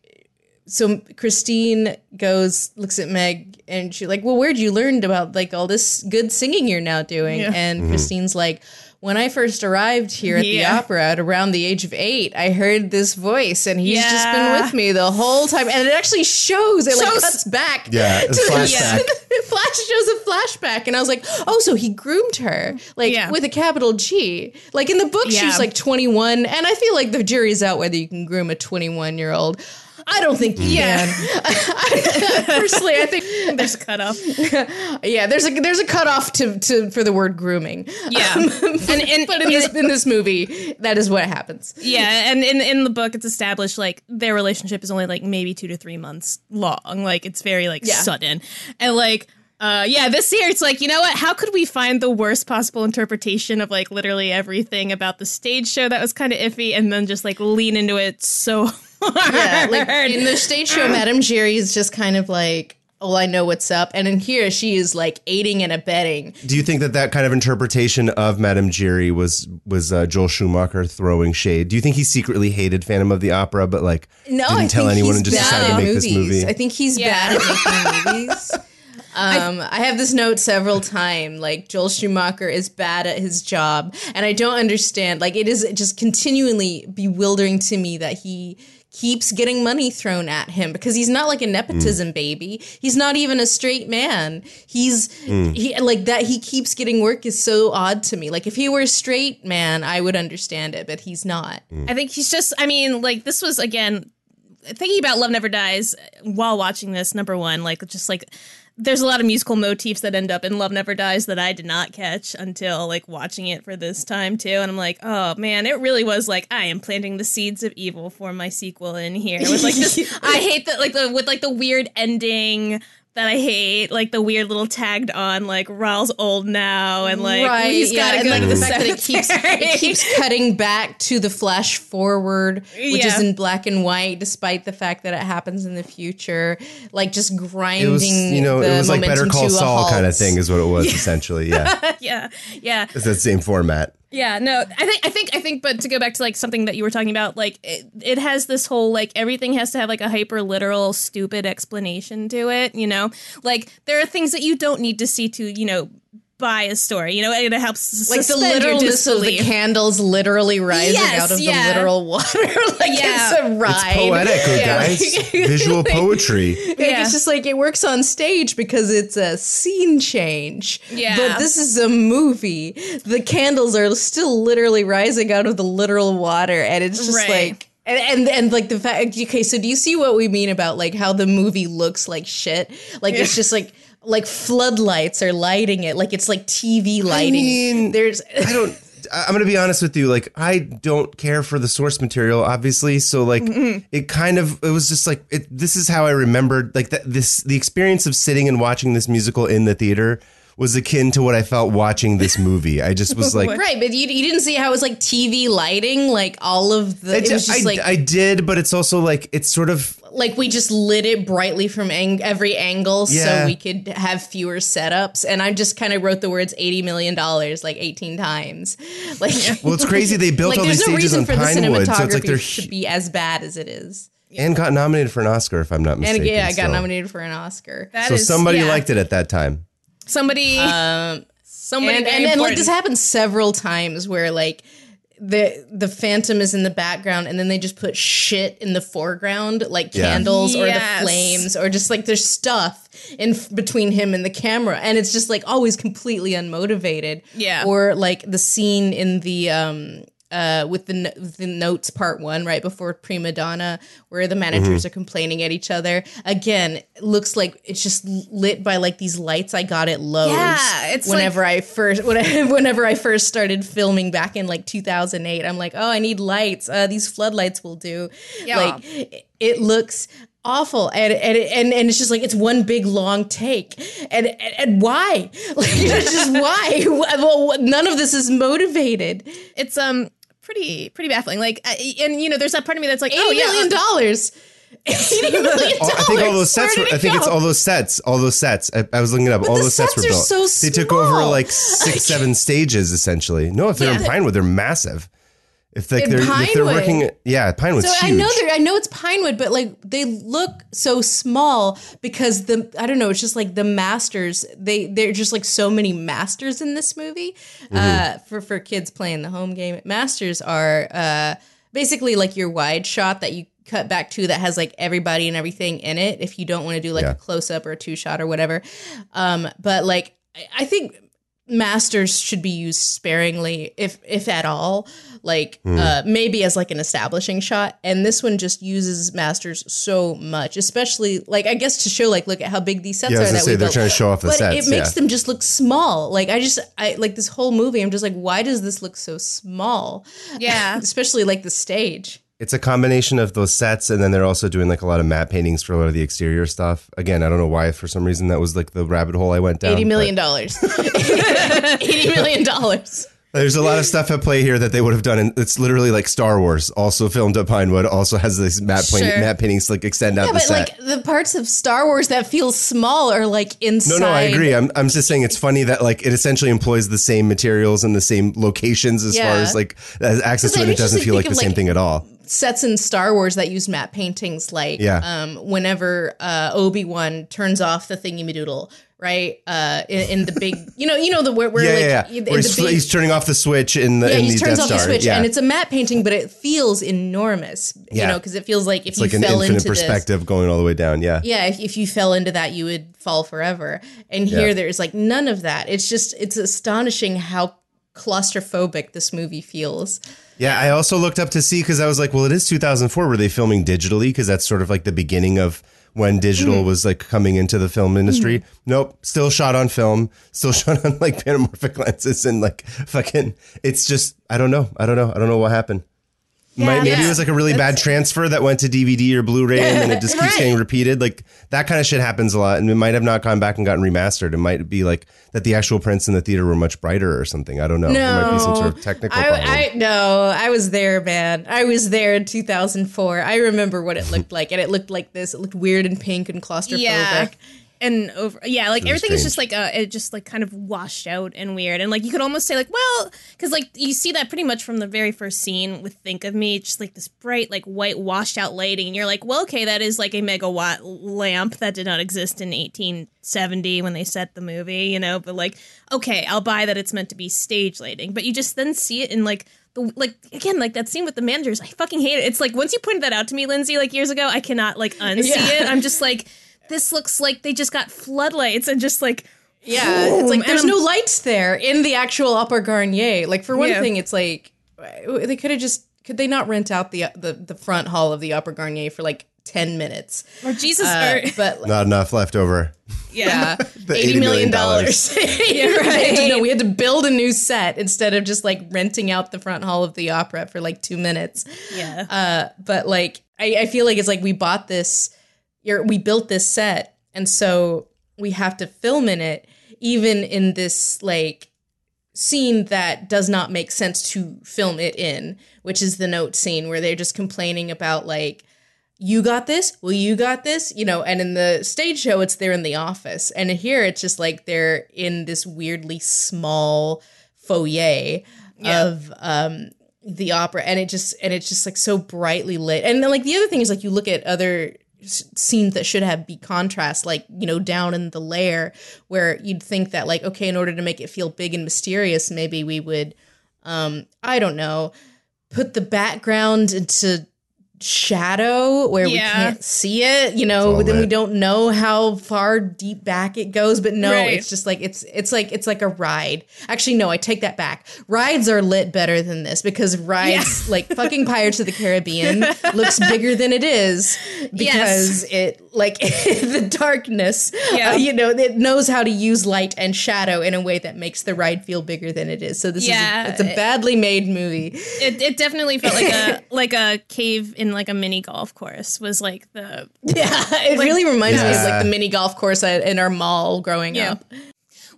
so Christine goes looks at Meg and she's like, well, where'd you learn about like all this good singing you're now doing? Yeah. And Christine's like. When I first arrived here at Yeah. the opera at around the age of eight, I heard this voice, and he's just been with me the whole time. And it actually shows. It like cuts back. Yeah, to a the- flashback. it flash shows a flashback, and I was like, "Oh, so he groomed her, like Yeah. with a capital G. Like in the book, she Yeah. was like 21, and I feel like the jury's out whether you can groom a 21 year old. I don't think you Yeah. can. Personally, I think There's a cutoff. yeah, there's a there's a cutoff to to for the word grooming. Yeah. and and But in this in this movie, that is what happens. yeah, and in in the book, it's established like their relationship is only like maybe two to three months long. Like it's very like Yeah. sudden, and like. Uh, yeah, this year it's like, you know what? How could we find the worst possible interpretation of like literally everything about the stage show that was kind of iffy and then just like lean into it so? Yeah, like in the stage show, Madame Giry is just kind of like, "Oh, I know what's up," and in here, she is like aiding and abetting. Do you think that that kind of interpretation of Madame Giry was was uh, Joel Schumacher throwing shade? Do you think he secretly hated Phantom of the Opera, but like No, didn't I tell think anyone he's and just bad decided to at make this movies. movie? I think he's Yeah. bad at making movies. Um, I have this note several times. Like Joel Schumacher is bad at his job, and I don't understand. Like it is just continually bewildering to me that he keeps getting money thrown at him because he's not like a nepotism baby. He's not even a straight man. He's he like that. He keeps getting work is so odd to me. Like if he were a straight man, I would understand it, but he's not. I think he's just. I mean, like this was again thinking about Love Never Dies while watching this. Number one, like just like there's a lot of musical motifs that end up in Love Never Dies that I did not catch until like watching it for this time too. And I'm like, oh man, it really was like I am planting the seeds of evil for my sequel in here with like this. I hate that like the with like the weird ending that I hate, like the weird little tagged on, like Raoul's old now, and like right, he's yeah, gotta and go like to the fact that it keeps it keeps cutting back to the flash forward, which is in black and white, despite the fact that it happens in the future. Like just grinding. It was, you know, the it was like Better Call Saul kind of thing, is what it was essentially. Yeah, yeah, yeah. it's the same format. Yeah, no, I think, I think, I think, but to go back to like something that you were talking about, like it, it has this whole like everything has to have like a hyper literal, stupid explanation to it. You know, like there are things that you don't need to see to, you know, buy a story. You know, and it helps Like the suspend your literalness of the candles literally rising Yes, out of yeah. the literal water. like Yeah. it's a ride. It's poetic, Yeah. guys. Visual poetry. Like, Yeah. It's just like it works on stage because it's a scene change. Yeah. But this is a movie. The candles are still literally rising out of the literal water, and it's just Right. like. And, and and like the fact okay so do you see what we mean about like how the movie looks like shit like it's just like like floodlights are lighting it like it's like TV lighting I mean, there's I don't. I'm going to be honest with you. Like, I don't care for the source material, obviously. So, like, it kind of it was just like it, this is how I remembered like that. This the experience of sitting and watching this musical in the theater was akin to what I felt watching this movie. I just was like, right but you, you didn't see how it was like TV lighting like all of the I, it was I, just like I did, but it's also like it's sort of like we just lit it brightly from ang- every angle Yeah. so we could have fewer setups and i just kind of wrote the words 80 million dollars like 18 times like well, it's crazy. They built like all these there's no stages reason on for the Pinewood, so it's like they're cinematography to be as bad as it is and got nominated for an Oscar, if I'm not and mistaken. yeah i got still. nominated for an oscar That So is- somebody yeah. liked it at that time. Somebody, um somebody, and, very and, and like this happens several times where like the the phantom is in the background and then they just put shit in the foreground like Yeah. candles or the flames or just like there's stuff in f- between him and the camera and it's just like always completely unmotivated Yeah. or like the scene in the um uh, with the with the notes part one right before prima donna where the managers Mm-hmm. are complaining at each other again it looks like it's just lit by like these lights i got at lowe's Yeah, it's like- whenever I first when I, whenever I first started filming back in like 2008, I'm like, oh, I need lights. Uh, these floodlights will do. Yeah. Like it, it looks awful, and and and and it's just like it's one big long take, and and, and why? Like it's just why? Well, none of this is motivated. it's um pretty pretty baffling. Like, I, and you know, there's that part of me that's like, Eighty oh million yeah, dollars. Eighty million All- I think all those sets. Were, I think it's all those sets. All those sets. I, I was looking it up. all the those sets, sets were are built. so they took over like six, seven stages essentially. No, if they're in Yeah. Pinewood, they're massive. If like In they're if they're Pinewood? working, yeah, Pinewood's So huge. I know they're I know it's Pinewood, but like they look so small because the I don't know, it's just like the masters. They they're just like so many masters in this movie. Mm-hmm. Uh, for for kids playing the home game, masters are uh, basically like your wide shot that you cut back to that has like everybody and everything in it. If you don't want to do like Yeah. a close up or a two shot or whatever, um, but like I- I think masters should be used sparingly if if at all like Hmm. uh maybe as like an establishing shot and this one just uses masters so much especially like i guess to show like look at how big these sets Yeah, are gonna that say, we they're built. trying to show off the but sets, it makes yeah. them just look small like i just i like this whole movie i'm just like why does this look so small yeah. especially like the stage It's a combination of those sets, and then they're also doing like a lot of matte paintings for a lot of the exterior stuff. Again, I don't know why. For some reason, that was like the rabbit hole I went down. Eighty million dollars. Eighty million dollars. There's a lot of stuff at play here that they would have done, and it's literally like Star Wars, also filmed at Pinewood, also has this matte, paint, matte paintings like extend out yeah the but set. like the parts of star wars that feel small are like inside No, no, I agree. I'm, I'm just saying it's funny that like it essentially employs the same materials and the same locations as far as like as access to it. It doesn't feel like the of, same like, thing at all. Sets in Star Wars that use matte paintings, like Yeah. um, whenever uh, Obi Wan turns off the thingy madoodle, right? Uh, in, in the big, you know, you know the where, where Yeah, like yeah, yeah. in Where the he's, big- he's turning off the switch in the yeah, in he turns Death off the switch, yeah. and it's a matte painting, but it feels enormous, you know, because it feels like if It's you like an fell infinite into this, perspective going all the way down. Yeah. yeah, if, if you fell into that, you would fall forever. And here, Yeah. there's like none of that. It's just, it's astonishing how claustrophobic this movie feels. Yeah, I also looked up to see because I was like, well, it is 2004. Were they filming digitally? Because that's sort of like the beginning of when digital Mm-hmm. was like coming into the film industry. Nope, still shot on film, still shot on like panamorphic lenses and like fucking. It's just I don't know, I don't know, I don't know what happened. Might- maybe yeah. it was like a really bad transfer that went to DVD or Blu-ray, and then it just keeps Right. getting repeated. Like that kind of shit happens a lot, and it might have not gone back and gotten remastered. It might be like that the actual prints in the theater were much brighter or something. I don't know. there might be some sort of technical problem. I, I no, I was there, man. I was there in 2004. I remember what it looked like, and it looked like this. It looked weird and pink and claustrophobic. Yeah. And over, yeah, like Really everything is just like uh, it just like kind of washed out and weird, and like you could almost say like, well, because like you see that pretty much from the very first scene with "Think of Me," just like this bright, like white, washed out lighting, and you're like, well, okay, that is like a megawatt lamp that did not exist in 1870 when they set the movie, you know, but like, okay, I'll buy that it's meant to be stage lighting, but you just then see it in like the like again like that scene with the managers i fucking hate it. It's like once you pointed that out to me lindsay like years ago i cannot like unsee Yeah. it. I'm just like this looks like they just got floodlights and just like Yeah, it's like there's no lights there in the actual Opera Garnier. Like for one Yeah. thing, it's like they could have just could they not rent out the the the front hall of the Opera Garnier for like ten minutes? or jesus Uh, or, but like, not enough left over. yeah The eighty million dollars. Yeah, right. No, we had to build a new set instead of just like renting out the front hall of the opera for like two minutes. yeah Uh, but like I, I feel like it's like we bought this or we built this set and so we have to film in it even in this like scene that does not make sense to film it in which is the note scene where they're just complaining about like you got this? Well you got this? You know and in the stage show it's they're in the office and here it's just like they're in this weirdly small foyer Yeah. of um the opera and it just and it's just like so brightly lit. And then like the other thing is like you look at other scenes that should have be contrast like you know down in the lair where you'd think that like okay in order to make it feel big and mysterious maybe we would um i don't know put the background into shadow where we can't see it you know all then we don't know how far deep back it goes. But no Right. it's just like it's it's like it's like a ride. Actually no i take that back. Rides are lit better than this because rides like fucking pirates of the caribbean looks bigger than it is because it like the darkness Yeah. uh, you know it knows how to use light and shadow in a way that makes the ride feel bigger than it is. So this Yeah. is a, it's a badly made movie. It, it definitely felt like a like a cave in like a mini golf course was like the yeah it really reminds me of like the mini golf course at, in our mall growing Yeah. up.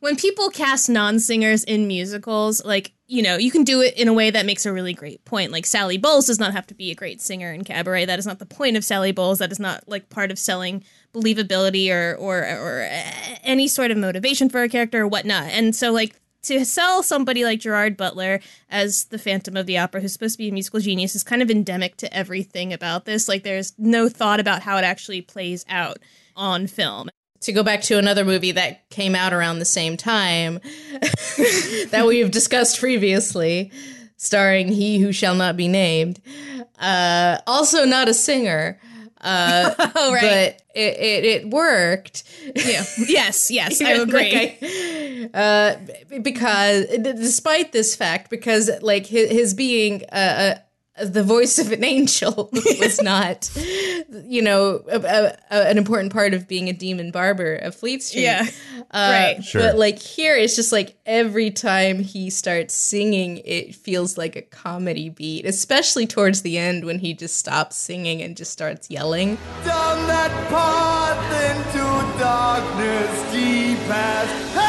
When people cast non-singers in musicals like you know you can do it in a way that makes a really great point. Like sally bowles does not have to be a great singer in cabaret. That is not the point of sally bowles. That is not like part of selling believability or or or uh, any sort of motivation for a character or whatnot. And so like to sell somebody like Gerard Butler as the Phantom of the Opera, who's supposed to be a musical genius, is kind of endemic to everything about this. Like, there's no thought about how it actually plays out on film. to go back to another movie that came out around the same time that we've discussed previously, starring He Who Shall Not Be Named. Uh, also, not a singer. Uh, Oh, right. But it, it, it worked. yeah. Yes. Yes. I agree. Like, I- uh, because despite this fact, because like his, his being uh, the voice of an angel was not, you know, a, a, a- an important part of being a demon barber of Fleet Street. Yeah. Uh, Right. Sure. But like here, it's just like every time he starts singing, it feels like a comedy beat, especially towards the end when he just stops singing and just starts yelling. down that path into darkness deep as hell.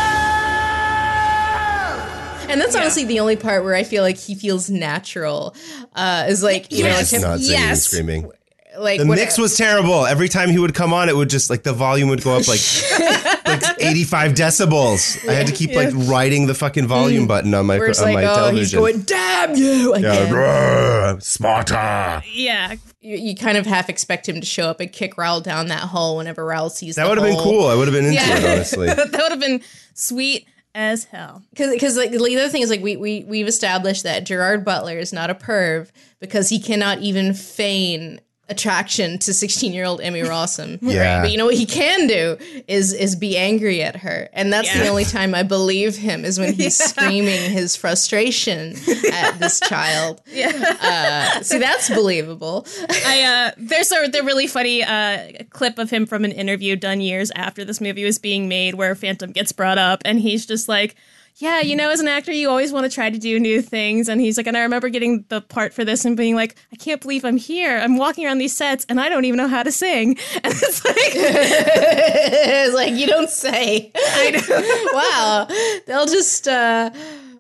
And that's honestly the only part where I feel like he feels natural. Uh, is like you Yes. know, like, Not singing and Yes. screaming. like The when- mix was terrible. Every time he would come on, it would just like the volume would go up like like 85 decibels. I had to keep like riding the fucking volume button on my where it's on like, my oh, television. he's going, damn you! yeah, Again. "Rrr, Sparta. Yeah. You, you kind of half expect him to show up and kick Raoul down that hole whenever Raoul sees That would have been cool. I would have been into it, honestly. that would have been sweet as hell. Because, like the other thing is like we we we've established that Gerard Butler is not a perv because he cannot even feign attraction to 16 year old Emmy Rossum. Yeah. But you know what he can do is is be angry at her, and that's the only time I believe him is when he's screaming his frustration at this child. Yeah. Uh, see, that's believable. I uh there's a the really funny uh clip of him from an interview done years after this movie was being made where Phantom gets brought up and he's just like yeah, you know, as an actor, you always want to try to do new things. And he's like, and I remember getting the part for this and being like, I can't believe I'm here. I'm walking around these sets and I don't even know how to sing. And it's like, it's like you don't say. wow, they'll just uh,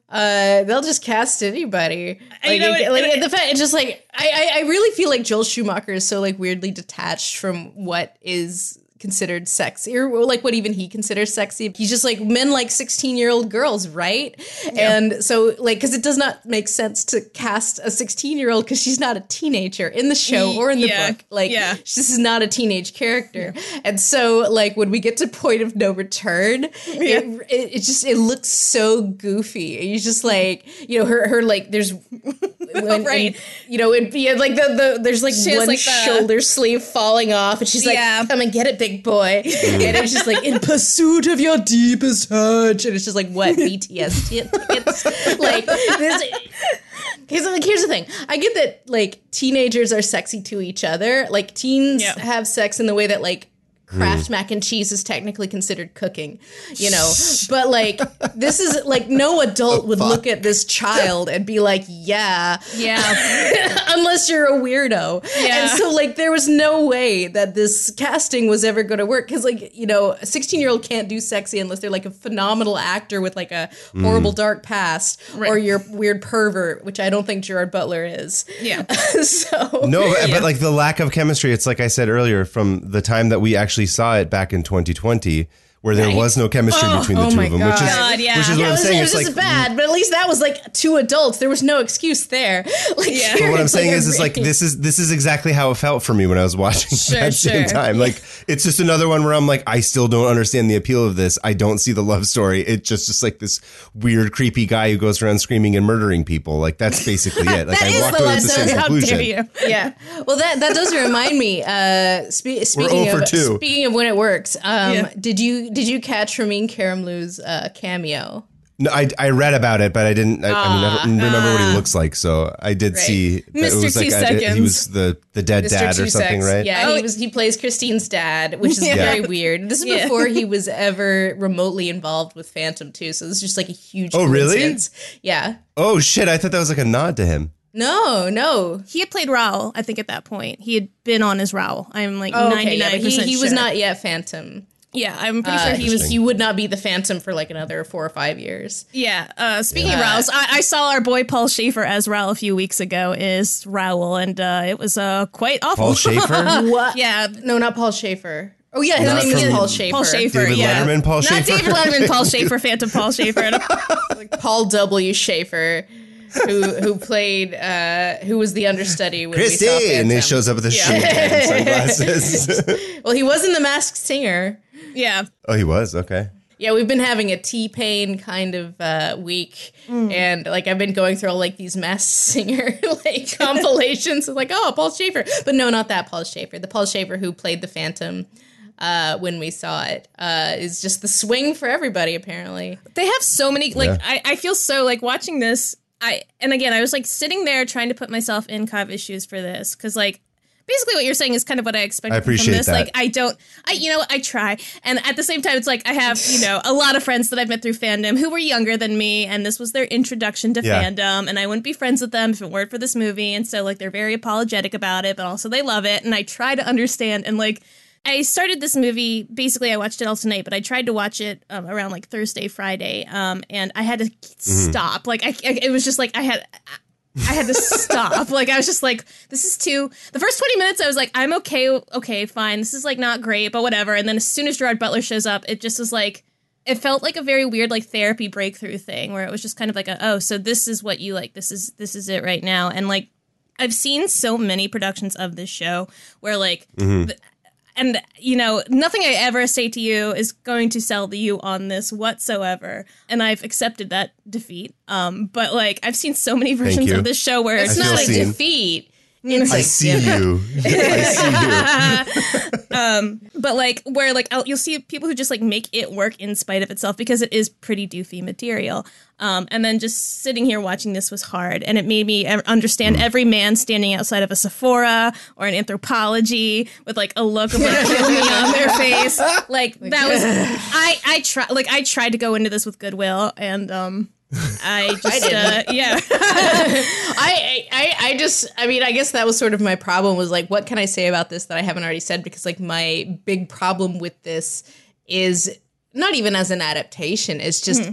uh, they'll just cast anybody. Like, know, it- it- like it- the fact, it's just like I, I, I really feel like Joel Schumacher is so like weirdly detached from what is considered sexy or like what even he considers sexy. He's just like men like 16 year old girls, right? And so like because it does not make sense to cast a 16 year old because she's not a teenager in the show or in the Yeah. book. Like Yeah. this is not a teenage character. And so like when we get to point of no return, it, it, it just it looks so goofy. And you just like, you know, her her like there's when, Right. and, you know, it'd be like the, the there's like She one like, the- shoulder sleeve falling off, and she's like, Yeah. "Come and get it, big boy." and it's just like in pursuit of your deepest touch, and it's just like what BTS tickets, like this. Here's like here's the thing. I get that like teenagers are sexy to each other. Like teens Yeah. have sex in the way that like Kraft hmm. mac and cheese is technically considered cooking, you know. but like this is like no oh, adult would look at this child and be like, "Yeah, yeah. unless you're a weirdo. Yeah. And so like there was no way that this casting was ever going to work cuz like, you know, a 16-year-old can't do sexy unless they're like a phenomenal actor with like a hmm. horrible dark past or you're weird pervert, which I don't think Gerard Butler is. Yeah. so No, but, but like the lack of chemistry, it's like I said earlier, from the time that we actually saw it back in 2020, where there was no chemistry between the oh two my of them, which is God, yeah. which is Yeah, what I'm saying. it It's was like bad, but at least that was like two adults. There was no excuse there. Like, Yeah. But what I'm saying like is, a is like this is this is exactly how it felt for me when I was watching Sure, at that same time. Like it's just another one where I'm like, I still don't understand the appeal of this. I don't see the love story. It's just just like this weird, creepy guy who goes around screaming and murdering people. Like that's basically it. Like That I is walked the away with the lesson. same How conclusion. dare you? yeah. Well, that that does remind me. Uh, spe- speaking over of two. speaking of when it works, um, Yeah. did you did you catch Ramin Karimloo's uh, cameo? No, I, I read about it, but I didn't. I, I mean, I don't remember what he looks like. So I did see that it Mr. was like Two I did- he was the the dead Mr. dad or Two something, Sex. right? Yeah, Oh, he was. He plays Christine's dad, which is Yeah. very weird. This is Yeah. before he was ever remotely involved with Phantom too. So this is just like a huge. Oh, really? Yeah. Oh shit! I thought that was like a nod to him. No, no. He had played Raoul, I think, at that point. He had been on as Raoul. I'm like Oh, 99% okay, yeah, but he, he was not yet Phantom. Yeah, I'm pretty Uh, sure he, he was. he would not be the Phantom for like another four or five years. Yeah. Uh, speaking Yeah. of Raoul, I, I saw our boy Paul Schaefer as Raoul a few weeks ago. Is Raoul, and uh, it was uh, quite awful. Paul Schaefer, What? yeah. No, not Paul Schaefer. Oh yeah, his Not name is Paul Schaefer. Paul Schaefer. David yeah. Letterman, Paul Schaefer. Not David Letterman, Paul Schaefer, Phantom Paul Schaefer. Paul W. Schaefer, who who played uh, who was the understudy when we saw Christy, and he shows up with his shoe and sunglasses. Well, he was in The Masked Singer. Yeah. oh, he was okay. Yeah, we've been having a T Pain kind of uh, week, and like I've been going through all like these Masked Singer like compilations. It's like, oh, Paul Schaefer, but no, not that Paul Schaefer. The Paul Schaefer who played the Phantom uh, when we saw it uh, is just the swing for everybody. Apparently, They have so many like Yeah. I, I feel so like watching this I and again I was like sitting there trying to put myself in Kaveh's shoes for this because like basically what you're saying is kind of what I expected I appreciate from this. that. Like I don't I you know I try and at the same time it's like I have you know a lot of friends that I've met through fandom who were younger than me and this was their introduction to Yeah. fandom and I wouldn't be friends with them if it weren't for this movie and so like they're very apologetic about it but also they love it and I try to understand and like I started this movie. Basically, I watched it all tonight, but I tried to watch it um, around like Thursday, Friday, um, and I had to stop. Like, I, I, it was just like I had, I had to stop. Like, I was just like, this is too. The first twenty minutes, I was like, I'm okay, okay, fine. This is like not great, but whatever. And then as soon as Gerard Butler shows up, it just was like. It felt like a very weird like therapy breakthrough thing where it was just kind of like a oh so this is what you like this is this is it right now and like I've seen so many productions of this show where like mm-hmm. th- and you know nothing i ever say to you is going to sell you on this whatsoever and i've accepted that defeat um but like i've seen so many versions of this show where it's I it's not a seen. defeat. I see you. I see you. um, but like where like I'll, you'll see people who just like make it work in spite of itself because it is pretty doofy material. Um, and then just sitting here watching this was hard, and it made me understand every man standing outside of a Sephora or an Anthropologie with like a look of like kill me on their face. Like that was I I try like I tried to go into this with goodwill, and um, I just uh, yeah. I, I I just I mean I guess that was sort of my problem was like what can I say about this that I haven't already said? Because like my big problem with this is not even as an adaptation it's just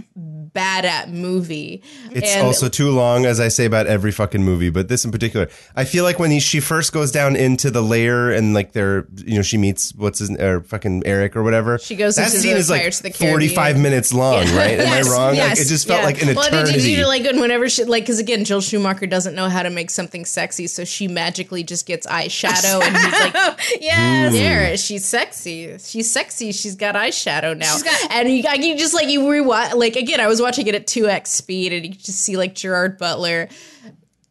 bad at movie It's And- also too long, as I say about every fucking movie, but this in particular. I feel like when he, she first goes down into the lair and like they're, you know, she meets what's his, or fucking Eric or whatever. She goes That into scene the is like Pirates the forty-five minutes long, right? Am Yes, I wrong? yes, like, it just felt Yeah. like an well, eternity. did you like and whenever she like because again Joel Schumacher doesn't know how to make something sexy so she magically just gets eyeshadow and he's like yes. there she's sexy she's sexy she's got eyeshadow now She's got- and you, like, you just like you rewatch like again I was watching it at 2x speed and you just see like Gerard Butler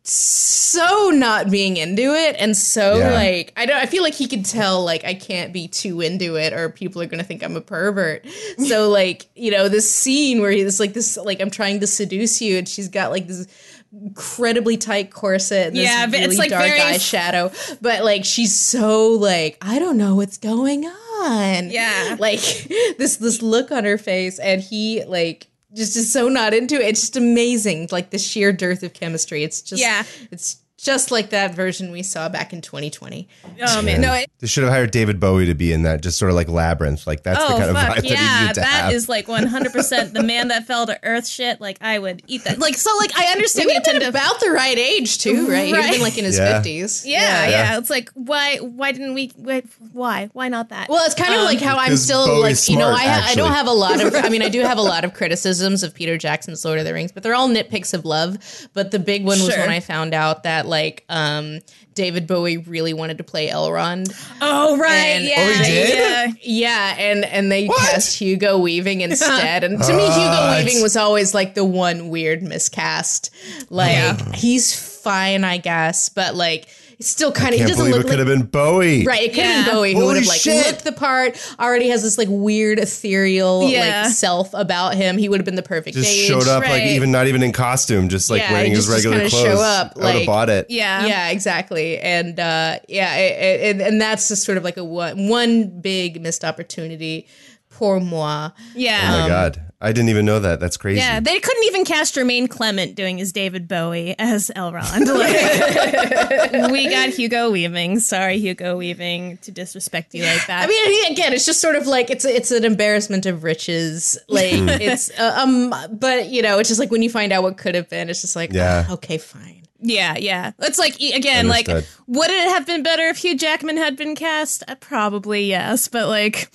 so not being into it and so Yeah. like I don't I feel like he could tell like I can't be too into it or people are gonna think I'm a pervert. So like, you know, this scene where he's like this like I'm trying to seduce you and she's got like this incredibly tight corset and this Yeah, but really it's, like, dark very- eyeshadow. But like she's so like, I don't know what's going on. Yeah. Like this this look on her face and he like just is so not into it. It's just amazing. Like the sheer dearth of chemistry. It's just Yeah. it's just like that version we saw back in 2020. Oh man, no. It, They should have hired David Bowie to be in that, just sort of like Labyrinth. Like that's the Oh kind of vibe fuck that he yeah, needed to that have. is like one hundred percent the man that fell to earth shit. Like I would eat that. Like so, like I understand would the have been intent about the right age too, right? He would have been Right. like in his Yeah. 50s. yeah, yeah, Yeah. It's like why why didn't we? Why why, why not that? Well, it's kind of like how I'm still Bowie's like you know I ha- I don't have a lot of I mean I do have a lot of criticisms of Peter Jackson's Lord of the Rings, but they're all nitpicks of love. But the big one was when I found out that like um David Bowie really wanted to play Elrond. oh right, and- yeah, Oh, he did? yeah. Yeah, and and they What? cast Hugo Weaving instead. And to me, Hugo Weaving was always like the one weird miscast. Like he's fine, I guess, but like it's still kind of he Can't doesn't believe it could like have been Bowie. Right, it could have been Bowie who would have like shit. looked the part. Already has this like weird ethereal Yeah. like self about him. He would have been the perfect Just age. showed up like even not even in costume, just like Yeah, wearing he his just- just regular clothes. show up, I would have like- bought it. Yeah. Yeah, exactly. And uh, yeah, it, it, and that's just sort of like a one, one big missed opportunity. Pour moi. Yeah. Oh my Um, god, I didn't even know that. That's crazy. Yeah, they couldn't even cast Jemaine Clement doing his David Bowie as Elrond. Like, we got Hugo Weaving. Sorry, Hugo Weaving, to disrespect you like that. I mean, again, it's just sort of like it's it's an embarrassment of riches. Like it's uh, um, but you know, it's just like when you find out what could have been, it's just like Yeah. ah, okay, fine. yeah, yeah. It's like e- again, like, Understood. would it have been better if Hugh Jackman had been cast? Uh, probably yes, but like,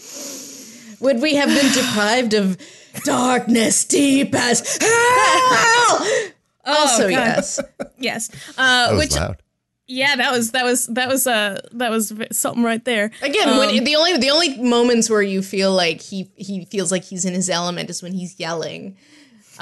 Would we have been deprived of darkness deep as hell? also, God. yes. yes. Uh, That was which loud. yeah, that was that was that was uh that was something right there. Again, when, the only the only moments where you feel like he he feels like he's in his element is when he's yelling.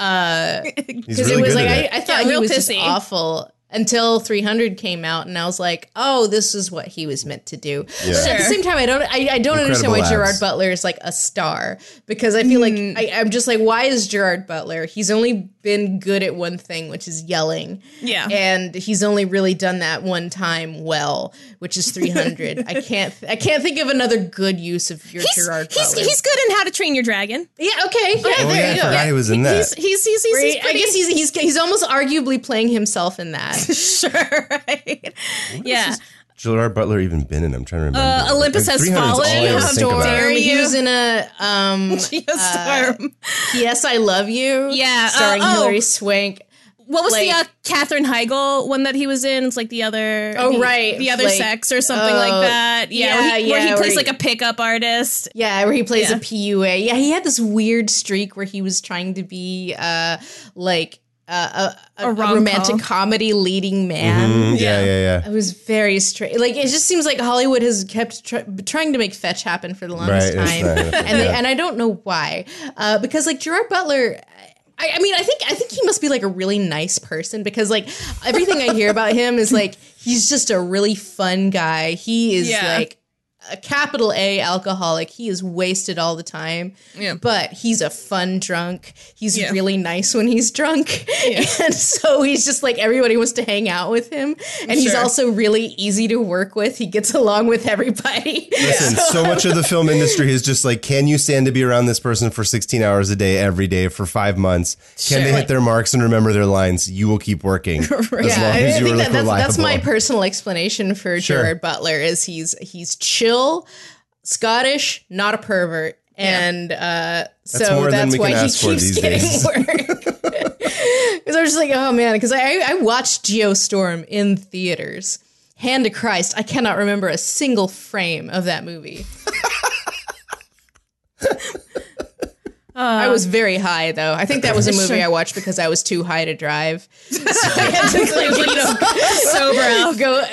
He's Because really it was like I. I thought Yeah, he real was just pissy. awful until 300 came out, and I was like, oh, this is what he was meant to do. But at the same time, I don't I, I don't understand why Incredible Gerard. Butler is like a star because I feel like mm. I, I'm just like, why is Gerard Butler? He's only been good at one thing, which is yelling. Yeah. and he's only really done that one time well, which is 300. I can't I can't think of another good use of your He's, Gerard he's, Butler. there in How to Train Your Dragon. yeah, okay, yeah, Oh there yeah, you go. forgot he was in that. He's he's he's, he's, he's I pretty, guess he's, he's he's almost arguably playing himself in that. sure right. Yeah. Gerard Butler even been in? I'm trying to remember. Uh, Olympus Like, Has 300 is all I Fallen. ever How think about. dare He you. was in a um Geostorm. Yes, I Love You. Yeah, uh, starring oh. Hilary Swank. what was the like- uh, Katherine Heigl one that he was in? It's like the other. Oh, the, right. the other Like, sex or something oh, like that. Yeah, where he, yeah, where he plays where like a pickup artist. Yeah, where he plays Yeah. a PUA. Yeah, he had this weird streak where he was trying to be uh like uh, a, a, A a romantic comedy leading man. Mm, yeah, yeah, yeah. It was very strange. Like it just seems like Hollywood has kept tr- trying to make fetch happen for the longest Right, time, not happening, and they, and I don't know why. Uh, because like Gerard Butler. I, I mean, I think I think he must be like a really nice person because like everything I hear about him is like he's just a really fun guy. He is Yeah. like a capital A alcoholic. He is wasted all the time. Yeah. But he's a fun drunk. He's Yeah. really nice when he's drunk. And so he's just like everybody wants to hang out with him. And he's also really easy to work with. He gets along with everybody. Listen, so much of the film industry is just like, can you stand to be around this person for 16 hours a day, every day for five months? Can they hit their marks and remember their lines? You will keep working as long I, as I you think are that, that's, that's my personal explanation for Sure. Gerard Butler is he's he's chill, Scottish, not a pervert. And uh, so more that's why he keeps getting days. work. Because I was just like, oh man, because I, I watched Geostorm in theaters. Hand to Christ, I cannot remember a single frame of that movie. I was very high though. I think that was a movie I watched because I was too high to drive. So I had to like, you know, Sober out. go.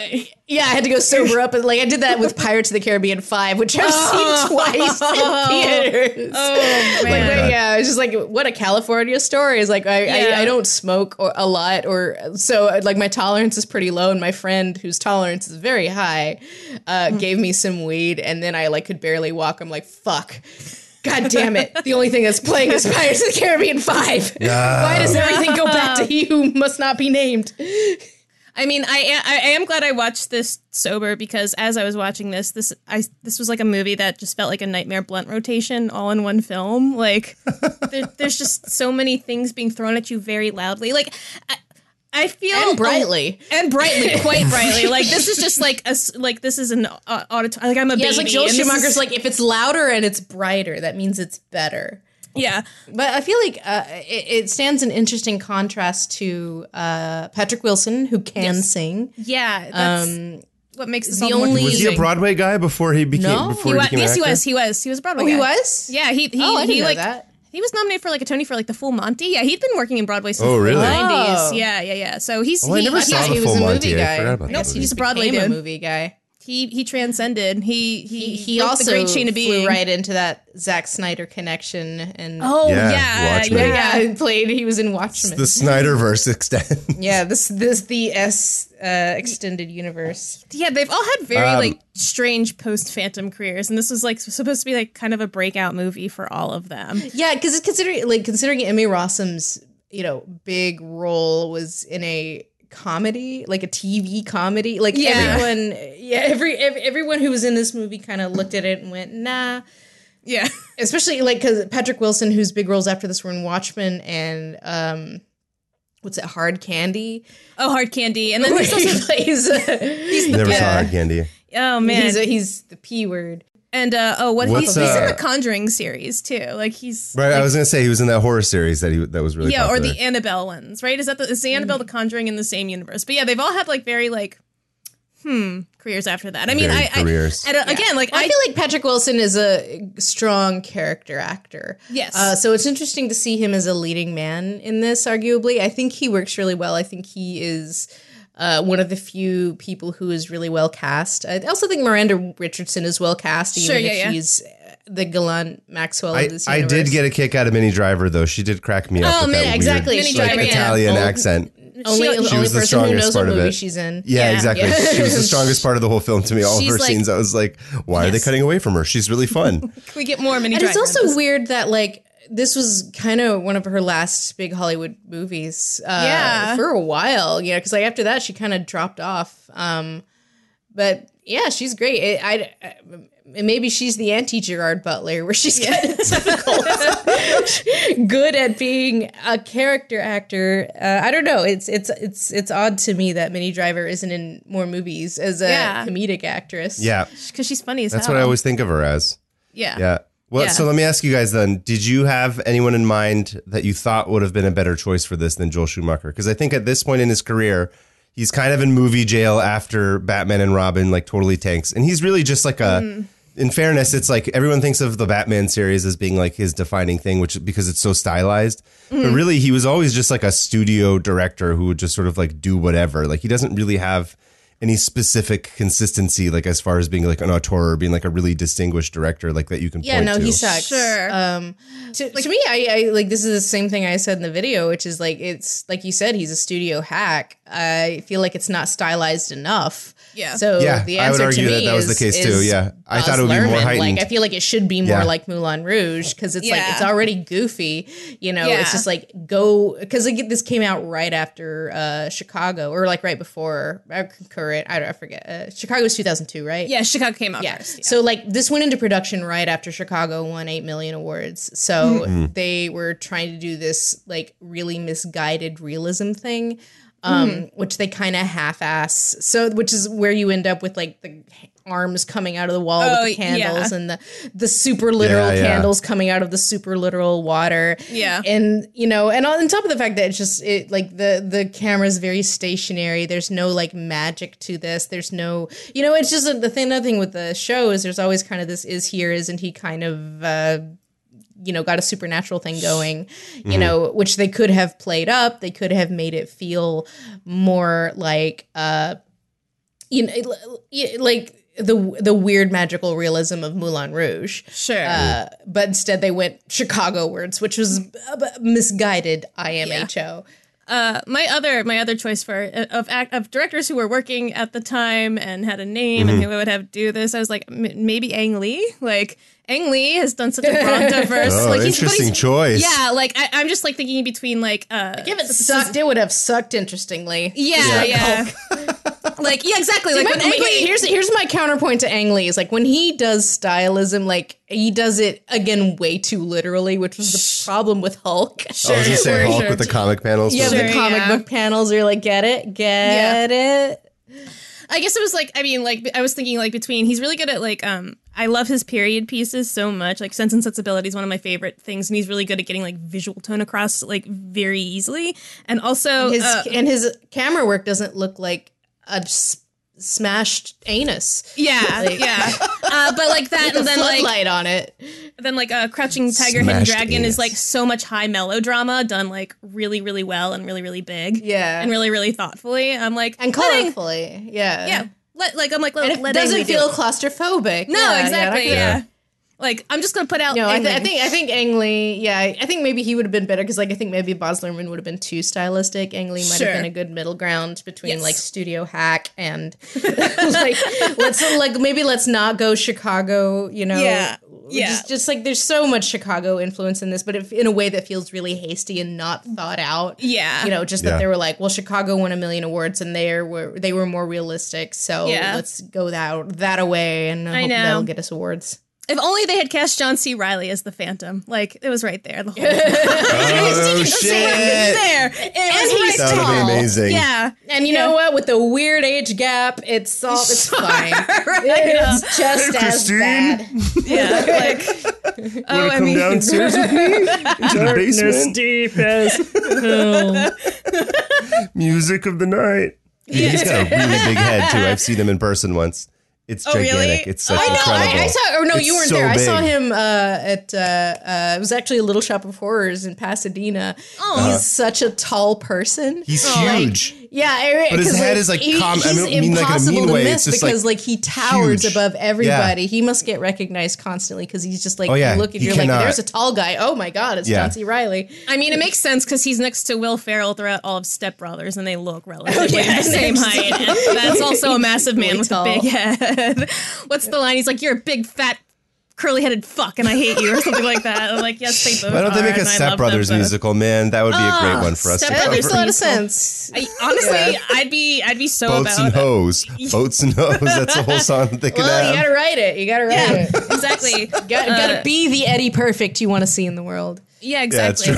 Yeah, I had to go sober up, and like I did that with Pirates of the Caribbean Five, which I've seen twice in theaters. Oh Like, but yeah, it's just like what a California story is. Like I, Yeah. I, I don't smoke or, a lot, or so like my tolerance is pretty low, and my friend whose tolerance is very high uh, gave me some weed, and then I like could barely walk. I'm like, fuck. God damn it! The only thing that's playing is Pirates of the Caribbean Five. Why does everything go back to he who must not be named? I mean, I am, I am glad I watched this sober because as I was watching this, this I this was like a movie that just felt like a nightmare blunt rotation all in one film. Like, there, there's just so many things being thrown at you very loudly. Like, I, I feel And brightly. and brightly, quite brightly. Like this is just like a s- like this is an uh, auditorium. Like I'm a Yeah, baby. it's like Joel Schumacher's is- like if it's louder and it's brighter, that means it's better. yeah, But I feel like uh, it, it stands in interesting contrast to uh, Patrick Wilson, who can sing. yeah. That's what makes this the all more only- was he a. Broadway guy before he became? No. before He he was, became an yes, he was. He was. He was a Broadway. Oh, he was? Yeah, he he Oh, I didn't he know like that. He was nominated for like a Tony for like the Full Monty. Yeah, he'd been working in Broadway since Oh, really? the nineties. Oh. Yeah, yeah, yeah. So he's Oh, I he, never he, saw he the was full a movie Monty. Guy. forgot about Nope, that. he just movie. a Broadway Became a movie guy. He he transcended. He he He, he also the great chain of being. flew right into that Zack Snyder connection, and Oh Yeah, yeah, Watchmen. yeah, yeah, yeah. he played. He was in Watchmen. the Snyderverse extent. yeah, this this the S uh, extended universe. Yeah, they've all had very Um, like strange post Phantom careers, and this was like supposed to be like kind of a breakout movie for all of them. Yeah, because considering like considering Emmy Rossum's you know big role was in a comedy, like a TV comedy. Like Yeah. everyone, yeah, every, ev everyone who was in this movie kind of looked at it and went, "Nah." Yeah, Especially like because Patrick Wilson, whose big roles after this were in Watchmen and um, what's it, Hard Candy, oh Hard Candy, and then where there's he also plays. Never saw Hard Candy. oh man, he's he's the p word. And uh, oh what What's, he's, he's in uh, the Conjuring series too. Like he's Right, I was gonna say he was in that horror series that he that was really yeah, or the Annabelle ones, right? Is that the is the Annabelle the Conjuring in the same universe? But yeah, they've all had like very like hmm careers after that. I mean, Very I, I careers. and, uh, again like I, I, feel like Patrick Wilson is a strong character actor. Yes. Uh, so it's interesting to see him as a leading man in this, arguably. I think he works really well. I think he is uh, one of the few people who is really well cast. I also think Miranda Richardson is well cast, even Sure, yeah, if yeah. she's the Ghislaine Maxwell I, of this I did get a kick out of Minnie Driver though. She did crack me up Oh, with Minnie- that exactly. weird, Minnie like, Driver, yeah. Italian Oh, accent. Only, She- the she only was the person who strongest knows part what of movie it. she's in. Yeah, Yeah. exactly. Yeah. She was the strongest part of the whole film to me. All of her like- scenes, I was like, why are they cutting away from her? She's really fun. Can we get more Minnie And it's also weird that like this was kind of one of her last big Hollywood movies. Uh, Yeah. for a while, you know, because like after that she kind of dropped off. Um, but yeah, she's great. It, I, I maybe she's the anti Gerard Butler, where she's kind of difficult, good at being a character actor. Uh, I don't know. It's it's it's it's odd to me that Minnie Driver isn't in more movies as a Yeah. comedic actress. Yeah, because she's funny as that's hell. what I always think of her as. yeah. Yeah. Well, Yeah. so let me ask you guys then: Did you have anyone in mind that you thought would have been a better choice for this than Joel Schumacher? Because I think at this point in his career, he's kind of in movie jail after Batman and Robin like totally tanks, and he's really just like a. Mm. In fairness, it's like everyone thinks of the Batman series as being like his defining thing, which because it's so stylized. Mm. But really, he was always just like a studio director who would just sort of like do whatever. Like he doesn't really have any specific consistency, like as far as being like an auteur or being like a really distinguished director, like that you can. Yeah, point no, to. he sucks. Sure. Um, to, to me, I, I like this is the same thing I said in the video, which is like it's like you said, he's a studio hack. I feel like it's not stylized enough. Yeah. So Yeah, the I would answer argue to me that was the is- case too, yeah. I thought it would be more heightened. Like I feel like it should be more Yeah. like Moulin Rouge because it's like it's already goofy. You know, Yeah. it's just like go because like, this came out right after uh, Chicago or like right before uh, concurrent. I don't I forget. Uh, Chicago was two thousand two, right? Yeah, Chicago came out Yeah. first. So like this went into production right after Chicago won 8 million awards. So Mm-hmm. they were trying to do this like really misguided realism thing um Mm-hmm. which they kind of half-ass. So which is where you end up with like the arms coming out of the wall Oh, with the candles yeah. and the the super literal Yeah, yeah. candles coming out of the super literal water. Yeah. And you know, and on top of the fact that it's just it like the the camera's very stationary. There's no like magic to this. There's no you know, it's just the thing another thing with the show is there's always kind of this is here, isn't he kind of uh you know, got a supernatural thing going, you know, which they could have played up. They could have made it feel more like uh you know like the the weird magical realism of Moulin Rouge. Sure. Uh, but instead they went Chicago words, which was misguided IMHO. Uh, my other my other choice for uh, of act, of directors who were working at the time and had a name and who would have do this, I was like m- maybe Ang Lee. Like Ang Lee has done such a Brontoverse. Oh, like he's- but interesting he's- choice. Yeah, like I, I'm just like thinking between like uh, If it sucked, it would have sucked interestingly. yeah, yeah, like yeah, exactly. Like when My- Ang my- Lee, here's here's my counterpoint to Ang Lee is like when he does stylism, like he does it again way too literally, which was the problem with Hulk. I was gonna say Hulk sure. with the comic panels. Yeah, Sure, the comic yeah. book panels. You're like, get it, get it. I guess it was like I mean like I was thinking like between he's really good at like um I love his period pieces so much like Sense and Sensibility is one of my favorite things and he's really good at getting like visual tone across like very easily and also His uh, and his camera work doesn't look like a s- smashed anus. yeah Like- yeah uh, but like that and then like light on it. then like uh, Crouching Tiger Hidden Dragon anus. is like so much high melodrama done like really really well and really really big Yeah. and really really thoughtfully I'm like and letting- colorfully. Yeah. yeah let, like I'm like let, And it doesn't Ang Lee do feel it. claustrophobic. no Yeah, exactly yeah. yeah, that like I'm just gonna put out No, I, Ang th- I think I think Ang Lee. Yeah, I I think maybe he would have been better because, like, I think maybe Baz Luhrmann would have been too stylistic. Ang Lee might Sure. have been a good middle ground between Yes. like studio hack and like let's like maybe let's not go Chicago. You know, Yeah. Yeah. Just, just like there's so much Chicago influence in this, but if, in a way that feels really hasty and not thought out. Yeah. you know, just Yeah. that they were like, well, Chicago won a million awards, and they were they were more realistic. So Yeah. let's go that that away, and I I hope know. that'll get us awards. If only they had cast John C. Reilly as the Phantom. Like it was right there the whole time. Oh shit! there. It was he's right That would tall. be amazing. Yeah. And you know what? With the weird age gap, it's all it's fine. It's just as bad. Yeah. Like oh, I come mean downstairs with me into the basement. deep as Music of the night. Yeah, he's got a really big head too. I've seen him in person once. It's Oh, really? It's such I know. I, I saw. Or no, It's you weren't so there. I saw him uh, at. Uh, uh, it was actually a Little Shop of Horrors in Pasadena. Oh, He's such a tall person. He's Like, huge. Yeah, I- But his 'cause, head is, like, he- com- I he's mean- mean, like, in a impossible mean to way. miss It's because like, like he towers huge. above Yeah. everybody. He must get recognized constantly because he's just like Oh, yeah. you look at you're cannot. like there's a tall guy. Oh my god, it's Yeah. John C. Reilly. I mean, it makes sense because he's next to Will Ferrell throughout all of Step Brothers, and they look oh, relatively Oh, yeah. the same height. And that's also a massive man Really with tall. a big head. What's the line? He's like, "You're a big fat." Curly-headed fuck, and I hate you, or something like that. I'm like, yes, they both. Why don't they are, make a and Step Brothers them both. musical? Man, that would be a great one for us Step to That cover. makes a lot of sense. I, honestly, I'd be, I'd be so Boats about and it. hoes. Boats and hoes. That's a whole song that they could Well, you gotta write it. You gotta write Yeah, it. exactly. Got, gotta be the Eddie Perfect you want to see in the world. Yeah, Yeah, it's exactly.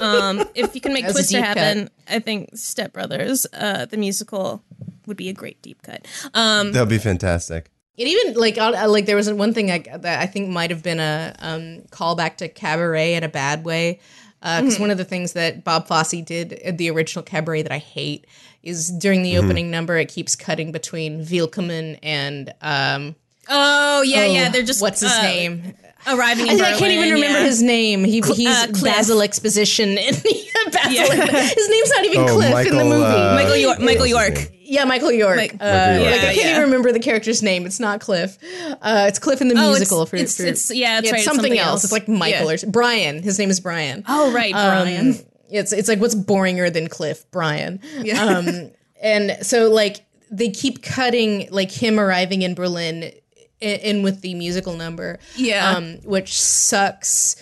true. um, if you can make That's Twister deep happen, I think Step Brothers, uh, the musical, would be a great deep cut. Um, That would be fantastic. It even like uh, like there was one thing I, that I think might have been a um, callback to Cabaret in a bad way. Because one of the things that Bob Fosse did in the original Cabaret that I hate is during the opening number, it keeps cutting between Willkommen and um, oh yeah, yeah. They're just what's his uh, name? Arriving. I, In I can't even Berlin, remember yeah. his name. He, he's uh, Cliff. Basil Exposition in the Basil. Yeah. His name's not even Oh, Cliff in the movie. uh, Michael York. Michael York. yeah, Yeah, Michael York. Like- uh, Michael York. like I can't yeah. even remember the character's name. It's not Cliff. Uh, it's Cliff in the Oh, it's- musical. for, it's- for- it's- yeah, that's right, it's something, something else. else. It's like Michael Yeah. or Brian. His name is Brian. Oh right, Um, Brian. it's it's like what's boringer than Cliff? Brian. Yeah. Um, and so like they keep cutting like him arriving in Berlin in, with the musical number. Yeah. Um, which sucks.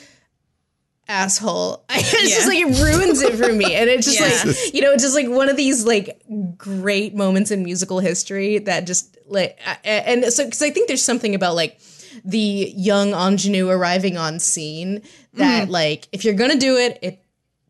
Asshole. it's just like it ruins it for me. And it's just Yeah. like, you know, it's just like one of these like great moments in musical history that just like, and so, cause I think there's something about like the young ingenue arriving on scene that Mm-hmm. like, if you're gonna do it, it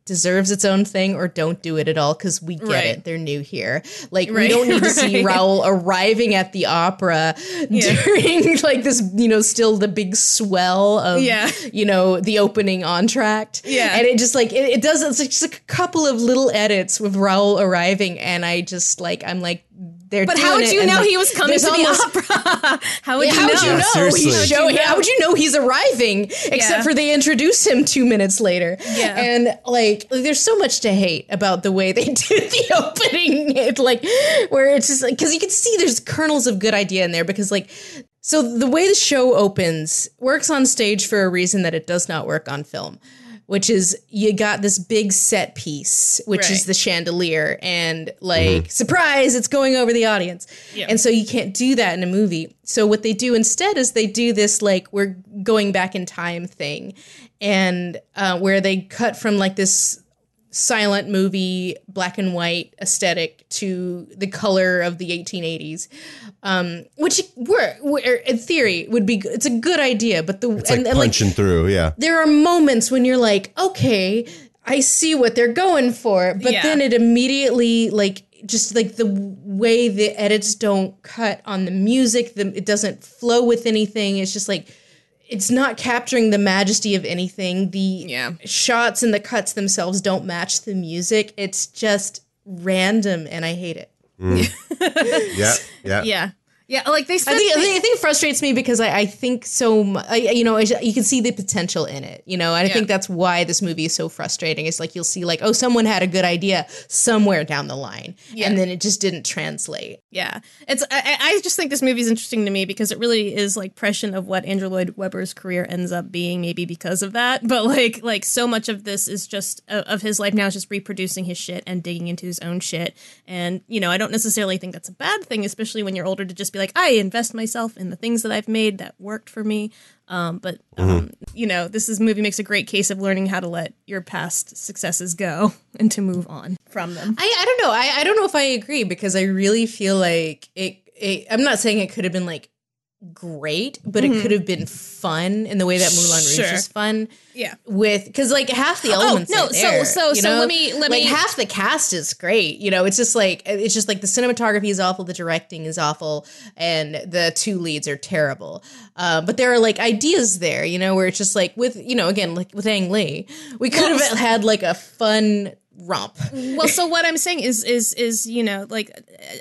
deserves its own thing or don't do it at all because we get Right. it. They're new here. Like we don't need to see right. Raoul arriving at the opera during like this, you know, still the big swell of Yeah. you know, the opening entr'acte. Yeah. And it just like it, it does it's like just a couple of little edits with Raoul arriving and I just like I'm like they're But doing how would you know like, he was coming to there's the opera? how would yeah, you how know? would you know? seriously. He's How would show- you know? How would you know he's arriving? Except Yeah. for they introduce him two minutes later. Yeah. And like, there's so much to hate about the way they did the opening. It like, where it's just like, because you can see there's kernels of good idea in there because like, so the way the show opens works on stage for a reason that it does not work on film. Which is you got this big set piece, which is the chandelier, and like surprise, it's going over the audience. Yeah. And so you can't do that in a movie. So what they do instead is they do this like we're going back in time thing, and uh, where they cut from like this silent movie black and white aesthetic to the color of the 1880s um which were, were in theory would be it's a good idea but the It's like and, and, like punching through. Yeah. there are moments when you're like, okay, I see what they're going for, but Yeah. then it immediately like just like the way the edits don't cut on the music, the, it doesn't flow with anything. It's just like it's not capturing the majesty of anything. The Yeah. shots and the cuts themselves don't match the music. It's just random, and I hate it. Mm. Yeah. Yeah. Yeah. Yeah, like they said I think, I they- think, I think it frustrates me because I, I think so. I, you know, you can see the potential in it. You know, and I Yeah. think that's why this movie is so frustrating. It's like you'll see, like, oh, someone had a good idea somewhere down the line, and then it just didn't translate. Yeah, it's. I, I I just think this movie is interesting to me because it really is like prescient of what Andrew Lloyd Webber's career ends up being, maybe because of that. But like, like so much of this is just uh, of his life now is just reproducing his shit and digging into his own shit. And you know, I don't necessarily think that's a bad thing, especially when you're older, to just be like, I invest myself in the things that I've made that worked for me. Um, but um, you know, this is movie makes a great case of learning how to let your past successes go and to move on from them. I, I don't know. I, I don't know if I agree because I really feel like it, it. I'm not saying it could have been like great, but it could have been fun in the way that Moulin Rouge Sure. is fun. Yeah. with because like half the elements. Oh no, so- there, so- you so know? let me- let like me- half the cast is great. You know, it's just like it's just like the cinematography is awful, the directing is awful, and the two leads are terrible. Uh, but there are like ideas there, you know, where it's just like with you know again like with Ang Lee, we could have had like a fun romp. well so what i'm saying is is is you know like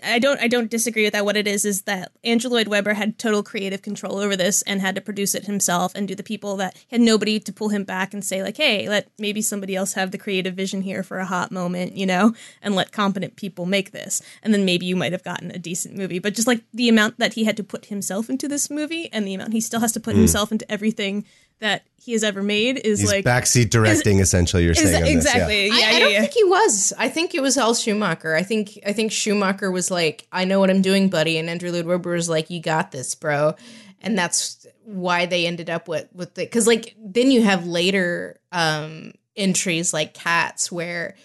i don't i don't disagree with that. What it is is that andrew lloyd webber had total creative control over this and had to produce it himself and do the people that had nobody to pull him back and say like hey let maybe somebody else have the creative vision here for a hot moment you know and let competent people make this. And then maybe you might have gotten a decent movie. But just like the amount that he had to put himself into this movie and the amount he still has to put mm. himself into everything that he has ever made is He's like backseat directing, essentially. You're is- saying on this, yeah. exactly yeah I, yeah, I don't yeah. think he was. I think it was all Schumacher. I think I think Schumacher was like, "I know what I'm doing, buddy," and Andrew Lloyd Webber was like, "You got this, bro," and that's why they ended up with with the because like then you have later um entries like Cats where.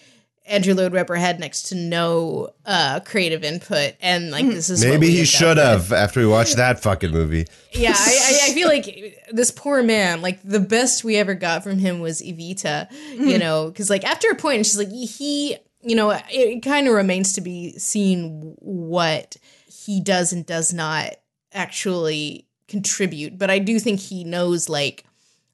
Andrew Lloyd Webber had next to no uh, creative input, and like this is Maybe he end up should with. have after we watched that fucking movie. Yeah, I, I, I feel like this poor man, like the best we ever got from him was Evita, you know, because like after a point, she's like he, you know, it, it kind of remains to be seen what he does and does not actually contribute. But I do think he knows, like,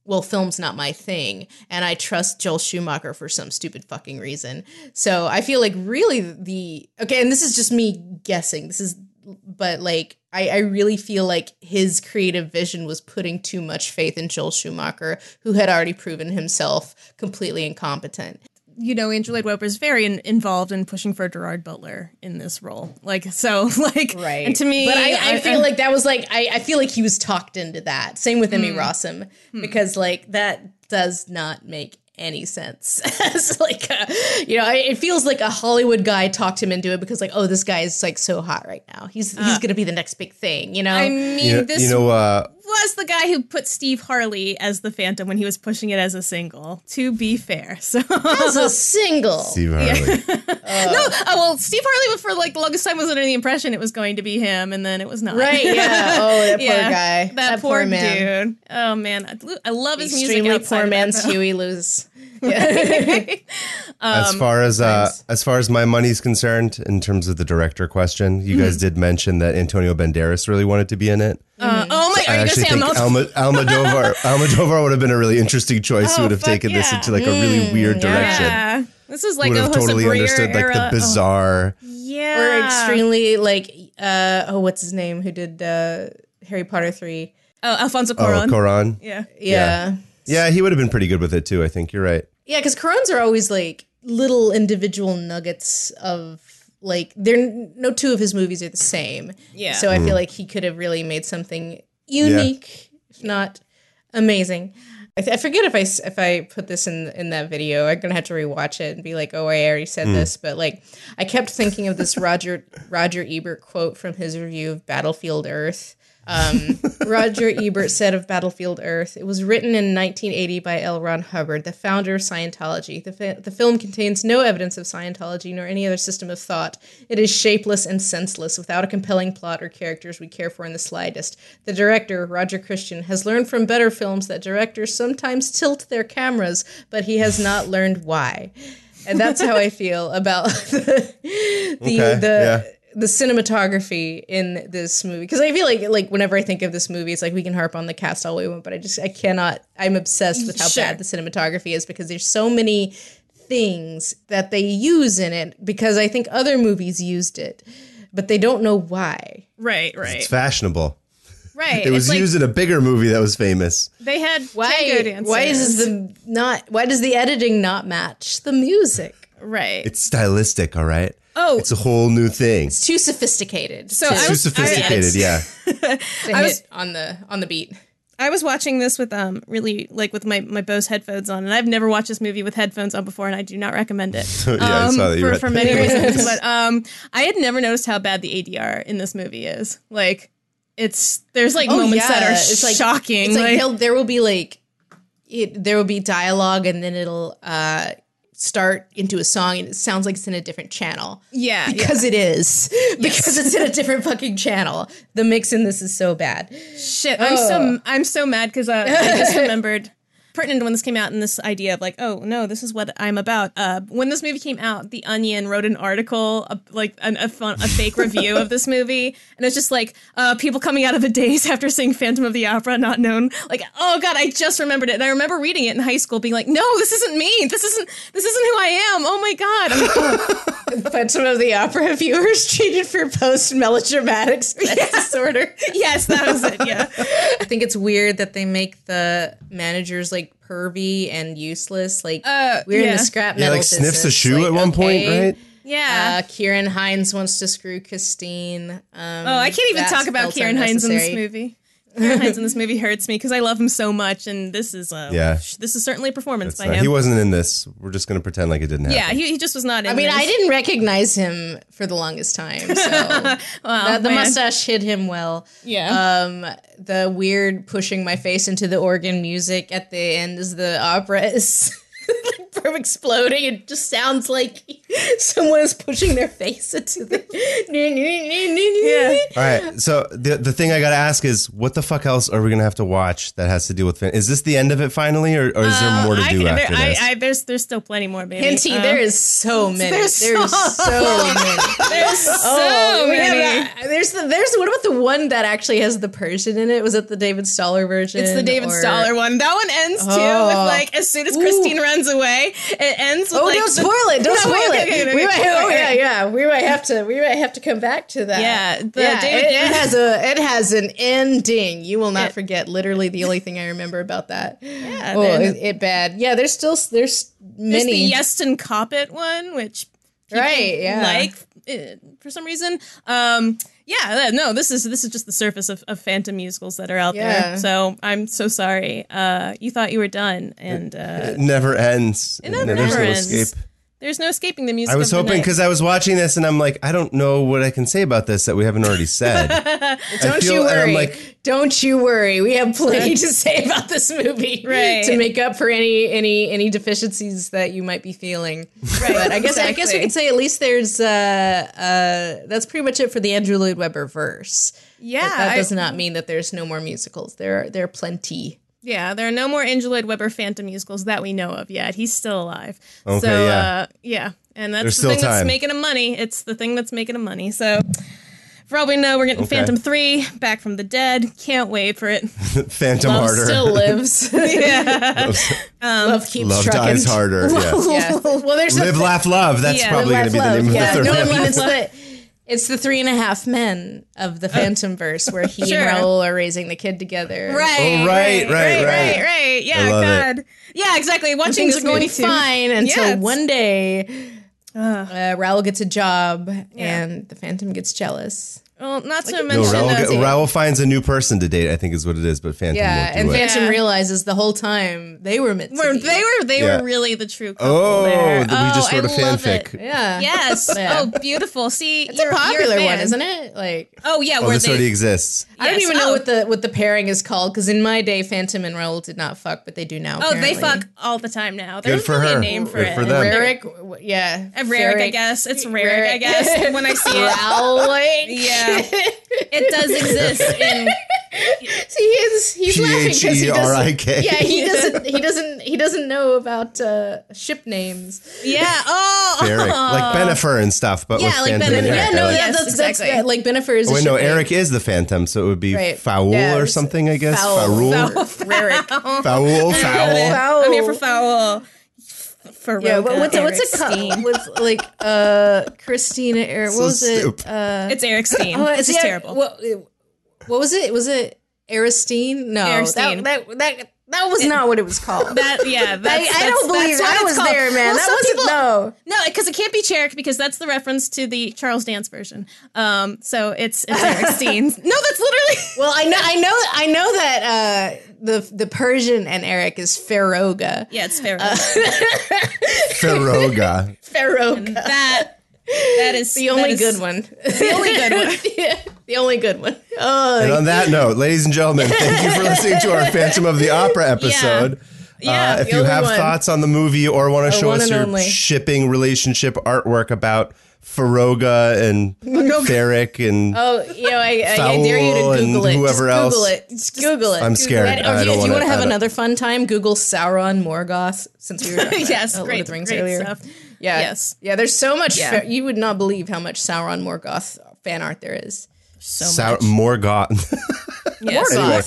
well, film's not my thing, and I trust Joel Schumacher for some stupid fucking reason. So I feel like really the okay, and this is just me guessing. This is, but like I, I really feel like his creative vision was putting too much faith in Joel Schumacher, who had already proven himself completely incompetent. You know, Andrew Lloyd Webber is very in, involved in pushing for Gerard Butler in this role. Like, so, like, Right. And to me, but I, I feel like that was like I, I feel like he was talked into that. Same with Emmy hmm. Rossum hmm. because like that does not make any sense. As like a, you know, I, it feels like a Hollywood guy talked him into it because like oh this guy is like so hot right now. He's he's uh, gonna be the next big thing. You know. I mean, You know, this you know uh, was the guy who put Steve Harley as the Phantom when he was pushing it as a single. To be fair, so as a single. Steve Harley. no, oh, well, Steve Harley for like the longest time was under the impression it was going to be him, and then it was not. Right? Yeah. Oh, that poor Yeah, guy. That, poor, man dude. Oh man, I, I love his music. Extremely poor of that, man's though. Huey Lewis. as far as uh, as far as my money's concerned, in terms of the director question, you guys did mention that Antonio Banderas really wanted to be in it. Uh, oh my! I Are you actually say think not? Alma, Almodovar Almodovar would have been a really interesting choice. He Oh, would have fuck taken this into like a really weird direction. yeah, this is like would a have totally Breyer understood like the bizarre. Oh, yeah, or extremely like uh oh what's his name who did uh Harry Potter 3 Oh, Alfonso Oh, Cuarón. Koran. yeah. yeah Yeah, he would have been pretty good with it too. I think you're right. yeah because Cuarón's are always like little individual nuggets of like they're no two of his movies are the same Yeah. so I feel like he could have really made something unique if not amazing I, th- I forget if I if I put this in in that video. I'm gonna have to rewatch it and be like, oh, I already said hmm. this, but like, I kept thinking of this Roger Roger Ebert quote from his review of Battlefield Earth. Um, Roger Ebert said of Battlefield Earth, it was written in 1980 by L. Ron Hubbard, the founder of Scientology. The, the film contains no evidence of Scientology nor any other system of thought. It is shapeless and senseless, without a compelling plot or characters we care for in the slightest. The director, Roger Christian, has learned from better films that directors sometimes tilt their cameras, but he has not learned why. And that's how I feel about the the Okay, the, yeah. The cinematography in this movie because I feel like like whenever I think of this movie, it's like we can harp on the cast all we want, but I just I cannot. I'm obsessed with how Sure. bad the cinematography is because there's so many things that they use in it because I think other movies used it, but they don't know why. Right, right, It's fashionable. right. It was like used in a bigger movie that was famous. they had tango Why? dancers. Why is the not? Why does the editing not match the music? right? It's stylistic, all right. Oh. it's a whole new thing. It's too sophisticated. So to, I Too was- sophisticated, yeah. I was- on the on the beat. I was watching this with um really like with my my Bose headphones on, and I've never watched this movie with headphones on before, and I do not recommend it. Yeah, I um, saw that you for, read for many reasons. But um, I had never noticed how bad the ADR in this movie is. Like, it's there's like moments that are it's like shocking. It's like, like- they'll- there will be like it, there will be dialogue, and then it'll uh, start into a song, and it sounds like it's in a different channel. yeah, yeah. Because it is. Because it's in a different fucking channel. The mix in this is so bad. Shit, I'm so I'm so mad because uh, I just remembered pertinent to when this came out and this idea of like, oh no, this is what I'm about. Uh, when this movie came out, The Onion wrote an article, uh, like an, a, fun, a fake review of this movie, and it's just like uh, people coming out of the days after seeing Phantom of the Opera, not known. Like, oh god, I just remembered it, and I remember reading it in high school, being like, no, this isn't me. This isn't this isn't who I am. Oh my god. I'm like, oh, Phantom of the Opera viewers treated for post melodramatic stress disorder. yes, that was it. Yeah. I think it's weird that they make the managers like pervy and useless. Like Uh, we're in the scrap Yeah, metal. like sniffs a shoe Like, at one point, right? Yeah. Uh, Ciarán Hinds wants to screw Christine. Um, Oh, I can't even talk about Ciarán Hinds in this movie. Ciarán Hinds in this movie hurts me because I love him so much, and this is uh, Yeah. this is certainly a performance by So him. he wasn't in this. We're just gonna pretend like it didn't happen. yeah, he, he just was not in. I mean, this. I didn't recognize him for the longest time. So the, the man. mustache hid him well. Yeah. Um, the weird pushing my face into the organ music at the end as the opera is from exploding. It just sounds like someone is pushing their face into the. Yeah. All right. So the the thing I gotta ask is, what the fuck else are we gonna have to watch that has to do with? Fin- is this the end of it finally, or, or is there more to Uh, I do can- after there, this? I, I, there's there's still plenty more, baby. Hinty, Uh, there is so many. There's, there's so, so- many. There's oh, so Oh, we many. that- there's the there's what about the one that actually has the Persian in it? Was it the David Stoller version? It's the David or- Stoller one. That one ends too Oh. with like as soon as Christine runs away, it ends. With Oh, like don't the- spoil it! Don't No, spoil wait, it. okay, okay, we okay. might, oh yeah, yeah. We might have to. We might have to come back to that. Yeah, the yeah. David- it, it has a. It has an ending. You will not forget. Literally, the only thing I remember about that. Yeah. Oh, it, it bad. Yeah. There's still. There's There's many. the Yeston Kopit one, which Right, yeah. like uh, for some reason. Um, yeah, uh, no, this is this is just the surface of, of Phantom musicals that are out Yeah. there. So I'm so sorry. Uh, you thought you were done, and uh, It never ends. it never, never no escape. There's no escaping the music. I was of hoping because I was watching this and I'm like, I don't know what I can say about this that we haven't already said. Don't feel- you and I'm worry. like- Don't you worry. We have plenty to say about this movie Right. to make up for any any any deficiencies that you might be feeling. Right. But I guess I guess we Exactly. could say at least there's uh uh that's pretty much it for the Andrew Lloyd Webber verse. yeah, But that I- does not mean that there's no more musicals. There are there are plenty. Yeah. There are no more Andrew Lloyd Webber Phantom musicals that we know of yet. He's still alive. Okay, so, yeah. Uh, yeah, and that's There's the still thing that's making him money. It's the thing that's making him money. So. For all we know, we're getting Okay. Phantom 3, Back from the Dead. Can't wait for it. Phantom Love harder. still lives. Yeah. Love keeps Love trucking. dies harder. Yeah. Yeah. Well, there's Live, a laugh, love. That's Yeah, probably going to be the Love. name of the third no, one. I mean it's the it's the three and a half men of the Phantom verse where he Sure. and Raoul are raising the kid together. Right, Oh, right, right, right, right. right, right. Yeah, I love God. Yeah, exactly. Watching Things are going movie too. fine until Yeah, one day uh, Raoul gets a job and the Phantom gets jealous. Well, not to No, mention Raoul, uh, get- Raoul finds a new person to date. I think is what it is, but Phantom Yeah, won't do and it. Phantom Yeah. realizes the whole time they were meant to were- be. they were they Yeah. were really the true couple oh, there. th- we just oh, wrote a I love fanfic. it. yeah. Yes. Yeah. Oh, beautiful. See, It's a popular one, isn't it? Like Oh yeah, Oh, where this they already exists. I don't Yes. even know Oh. what the what the pairing is called because in my day, Phantom and Raoul did not fuck, but they do now. Oh, they fuck all the time now. There's for really her. a name for Good it. for them. Rarick, yeah, Rarick, I guess. It's Rarick, I guess, when I see it. Rowlick. Yeah. It does exist in See, he's he's laughing because he doesn't. Yeah, he doesn't. He doesn't. He doesn't know about uh, ship names. Yeah. Oh. Eric, like Bennifer and stuff, but Yeah, with like Phantom and Bennifer. Eric. Yeah, no, like- that, Yes, that's that's exactly. like Bennifer is. Oh, a wait, no, ship name. Eric is the Phantom, so it would be Right. Foul Yeah, or something, I guess. Foul. Foul. Rarick. Foul. Foul. I'm here for foul. For Yeah, but what's it, what's it Steen. called? What's like uh Christina? Or what So was it? Uh, It's Eric Steen. oh, it's just yeah, terrible. What, what was it? Was it Aristine? No, Aristine. That, that that that was not what it was called. that yeah, I, that's, I don't believe that's what I was called. there, man. Well, that wasn't people- no. No, because it can't be Cherrick because that's the reference to the Charles Dance version. Um, so it's it's Eric Steen. No, that's literally. Well, I know, I know, I know that uh, the the Persian and Eric is Feroga. Yeah, it's fair. Uh, Feroga. Feroga, that that is the only that is good one. The only good one. yeah, the only good one. Oh, And on that note, ladies and gentlemen, thank you for listening to our Phantom of the Opera episode. Yeah, uh, if you have one. thoughts on the movie or want to show us your only. shipping relationship artwork about Feroga and Ferric and Oh, you know, I, I, I dare you to Foul and Google it. whoever Just else. Google it. Just Google it. I'm scared. And- I or if you, don't if you wanna- have another fun time, Google Sauron Morgoth. Since we were talking Yes, about, uh, Lord great, of the Rings great earlier. stuff. Yeah, Yes. yeah. There's so much. Yeah. fa- you would not believe how much Sauron Morgoth fan art there is. So Sau- much. Morgoth. Yes. anyway,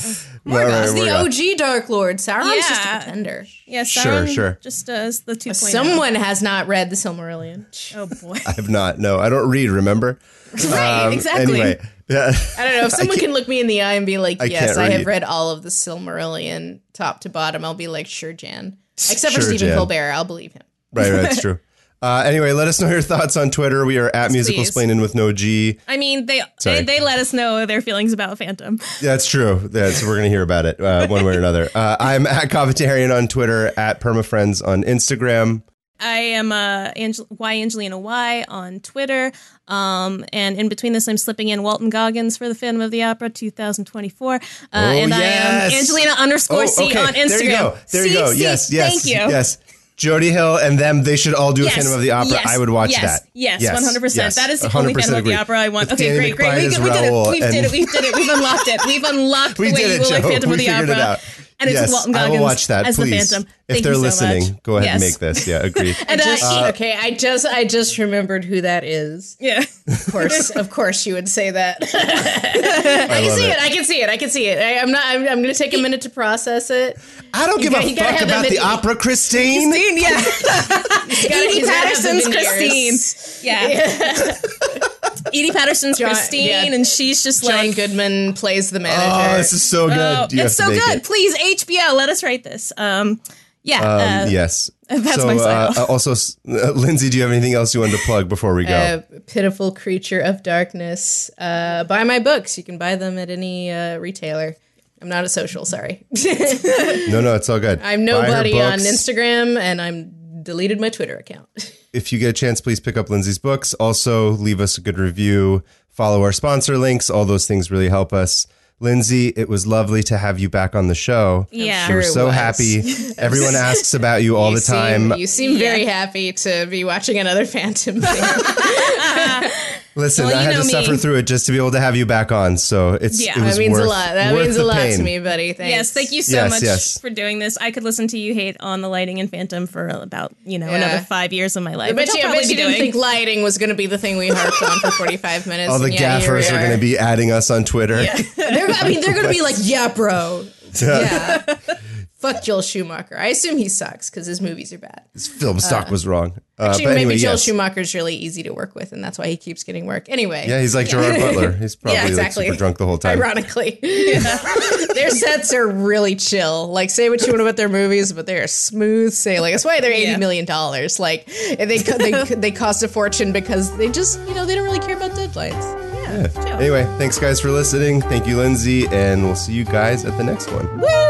Right, right, He's the OG Dark Lord. Sauron's just a pretender. Yeah, Sure, Sauron sure. Just does the 2.0. Someone has not read the Silmarillion. Oh boy. I have not. No, I don't read. Remember? right. Um, exactly. Anyway, yeah. I don't know if someone can look me in the eye and be like, I "Yes, can't I have read. read all of the Silmarillion, top to bottom." I'll be like, "Sure, Jan." Except for Stephen Jan. Colbert, I'll believe him. right, right. It's true. Uh, anyway, let us know your thoughts on Twitter. We are at Musical please. Splaining with no G. I mean, they, Sorry. they they let us know their feelings about Phantom. That's true. That's we're gonna hear about it uh, one way or another. Uh, I'm at Covetarian on Twitter, at Permafriends on Instagram. I am uh, Angel- Y Angelina Y on Twitter. Um, and in between this, I'm slipping in Walton Goggins for the Phantom of the Opera 2024. Uh, and I am Oh, yes. Angelina underscore C on Instagram. There you go. There you go. C, yes, yes, Thank you. yes. Jody Hill and them, they should all do a Yes, Phantom of the Opera. yes, I would watch yes, that. Yes, yes, one hundred percent. yes, That is the only 100% Phantom of the. Opera I want. With Okay, Danny great, great. We, we did it. We did it. We did it. We've unlocked it. We've unlocked We the way did you it, will like. Phantom We of the Opera. it out. and it's yes, Walton I Goggins will watch that. as please, the Phantom. If they're so listening, much. go ahead and make this. Yeah, agreed. And, uh, Just, okay, I just I just remembered who that is. yeah. Of course, of course, you would say that. I I can see it. it. I can see it. I can see it. I, I'm not. I'm, I'm going to take a minute to process it. I don't give got- a fuck have about the opera, Christine. Christine, yeah. Gotta- Edi he's gotta have the Patterson's. Christine. Yeah. Edi Patterson's John- Christine, yeah. and she's just John like, Goodman plays the manager. Oh, this is so good. oh, it's so good. it. Please, HBO, let us write this. Um, yeah. uh, Um, yes. that's so, my uh, also, uh, Lindsay, do you have anything else you wanted to plug before we go? Uh, pitiful creature of darkness. Uh, buy my books. You can buy them at any uh, retailer. I'm not a social. Sorry. no, no, it's all good. I'm nobody on. Instagram, and I'm deleted my Twitter account. If you get a chance, please pick up Lindsay's books. Also, leave us a good review. Follow our sponsor links. All those things really help us. Lindsay, it was lovely to have you back on the show. yeah. sure We're so was. happy. Everyone asks about you all You the time. You seem very happy to be watching another Phantom thing. Listen, Well, I had to me. suffer through it just to be able to have you back on. So it's Yeah. it was that means worth, a lot. That means a lot pain. to me, buddy. Thanks. Yes, thank you so Yes, much yes. for doing this. I could listen to you hate on the lighting and Phantom for about you know Yeah. another five years of my life. But bet you, I'll bet probably you be didn't doing. think lighting was going to be the thing we harped on for 45 minutes. All the yeah, gaffers are going to be adding us on Twitter. They're, I mean, they're going to be like, yeah, bro. Yeah. Fuck Joel Schumacher. I assume he sucks because his movies are bad. His film stock was wrong. Uh, Actually, but maybe anyway, Joel yes. Schumacher's really easy to work with, and that's why he keeps getting work. Anyway. Yeah, he's like Gerard Butler. He's probably Yeah, exactly. like super drunk the whole time. Ironically, their sets are really chill. Like, say what you want about their movies, but they are smooth sailing. That's why they're eighty Yeah. million dollars. Like, they they they cost a fortune because they just you know they don't really care about deadlines. Yeah. Anyway, thanks guys for listening. Thank you, Lindsay, and we'll see you guys at the next one. Woo!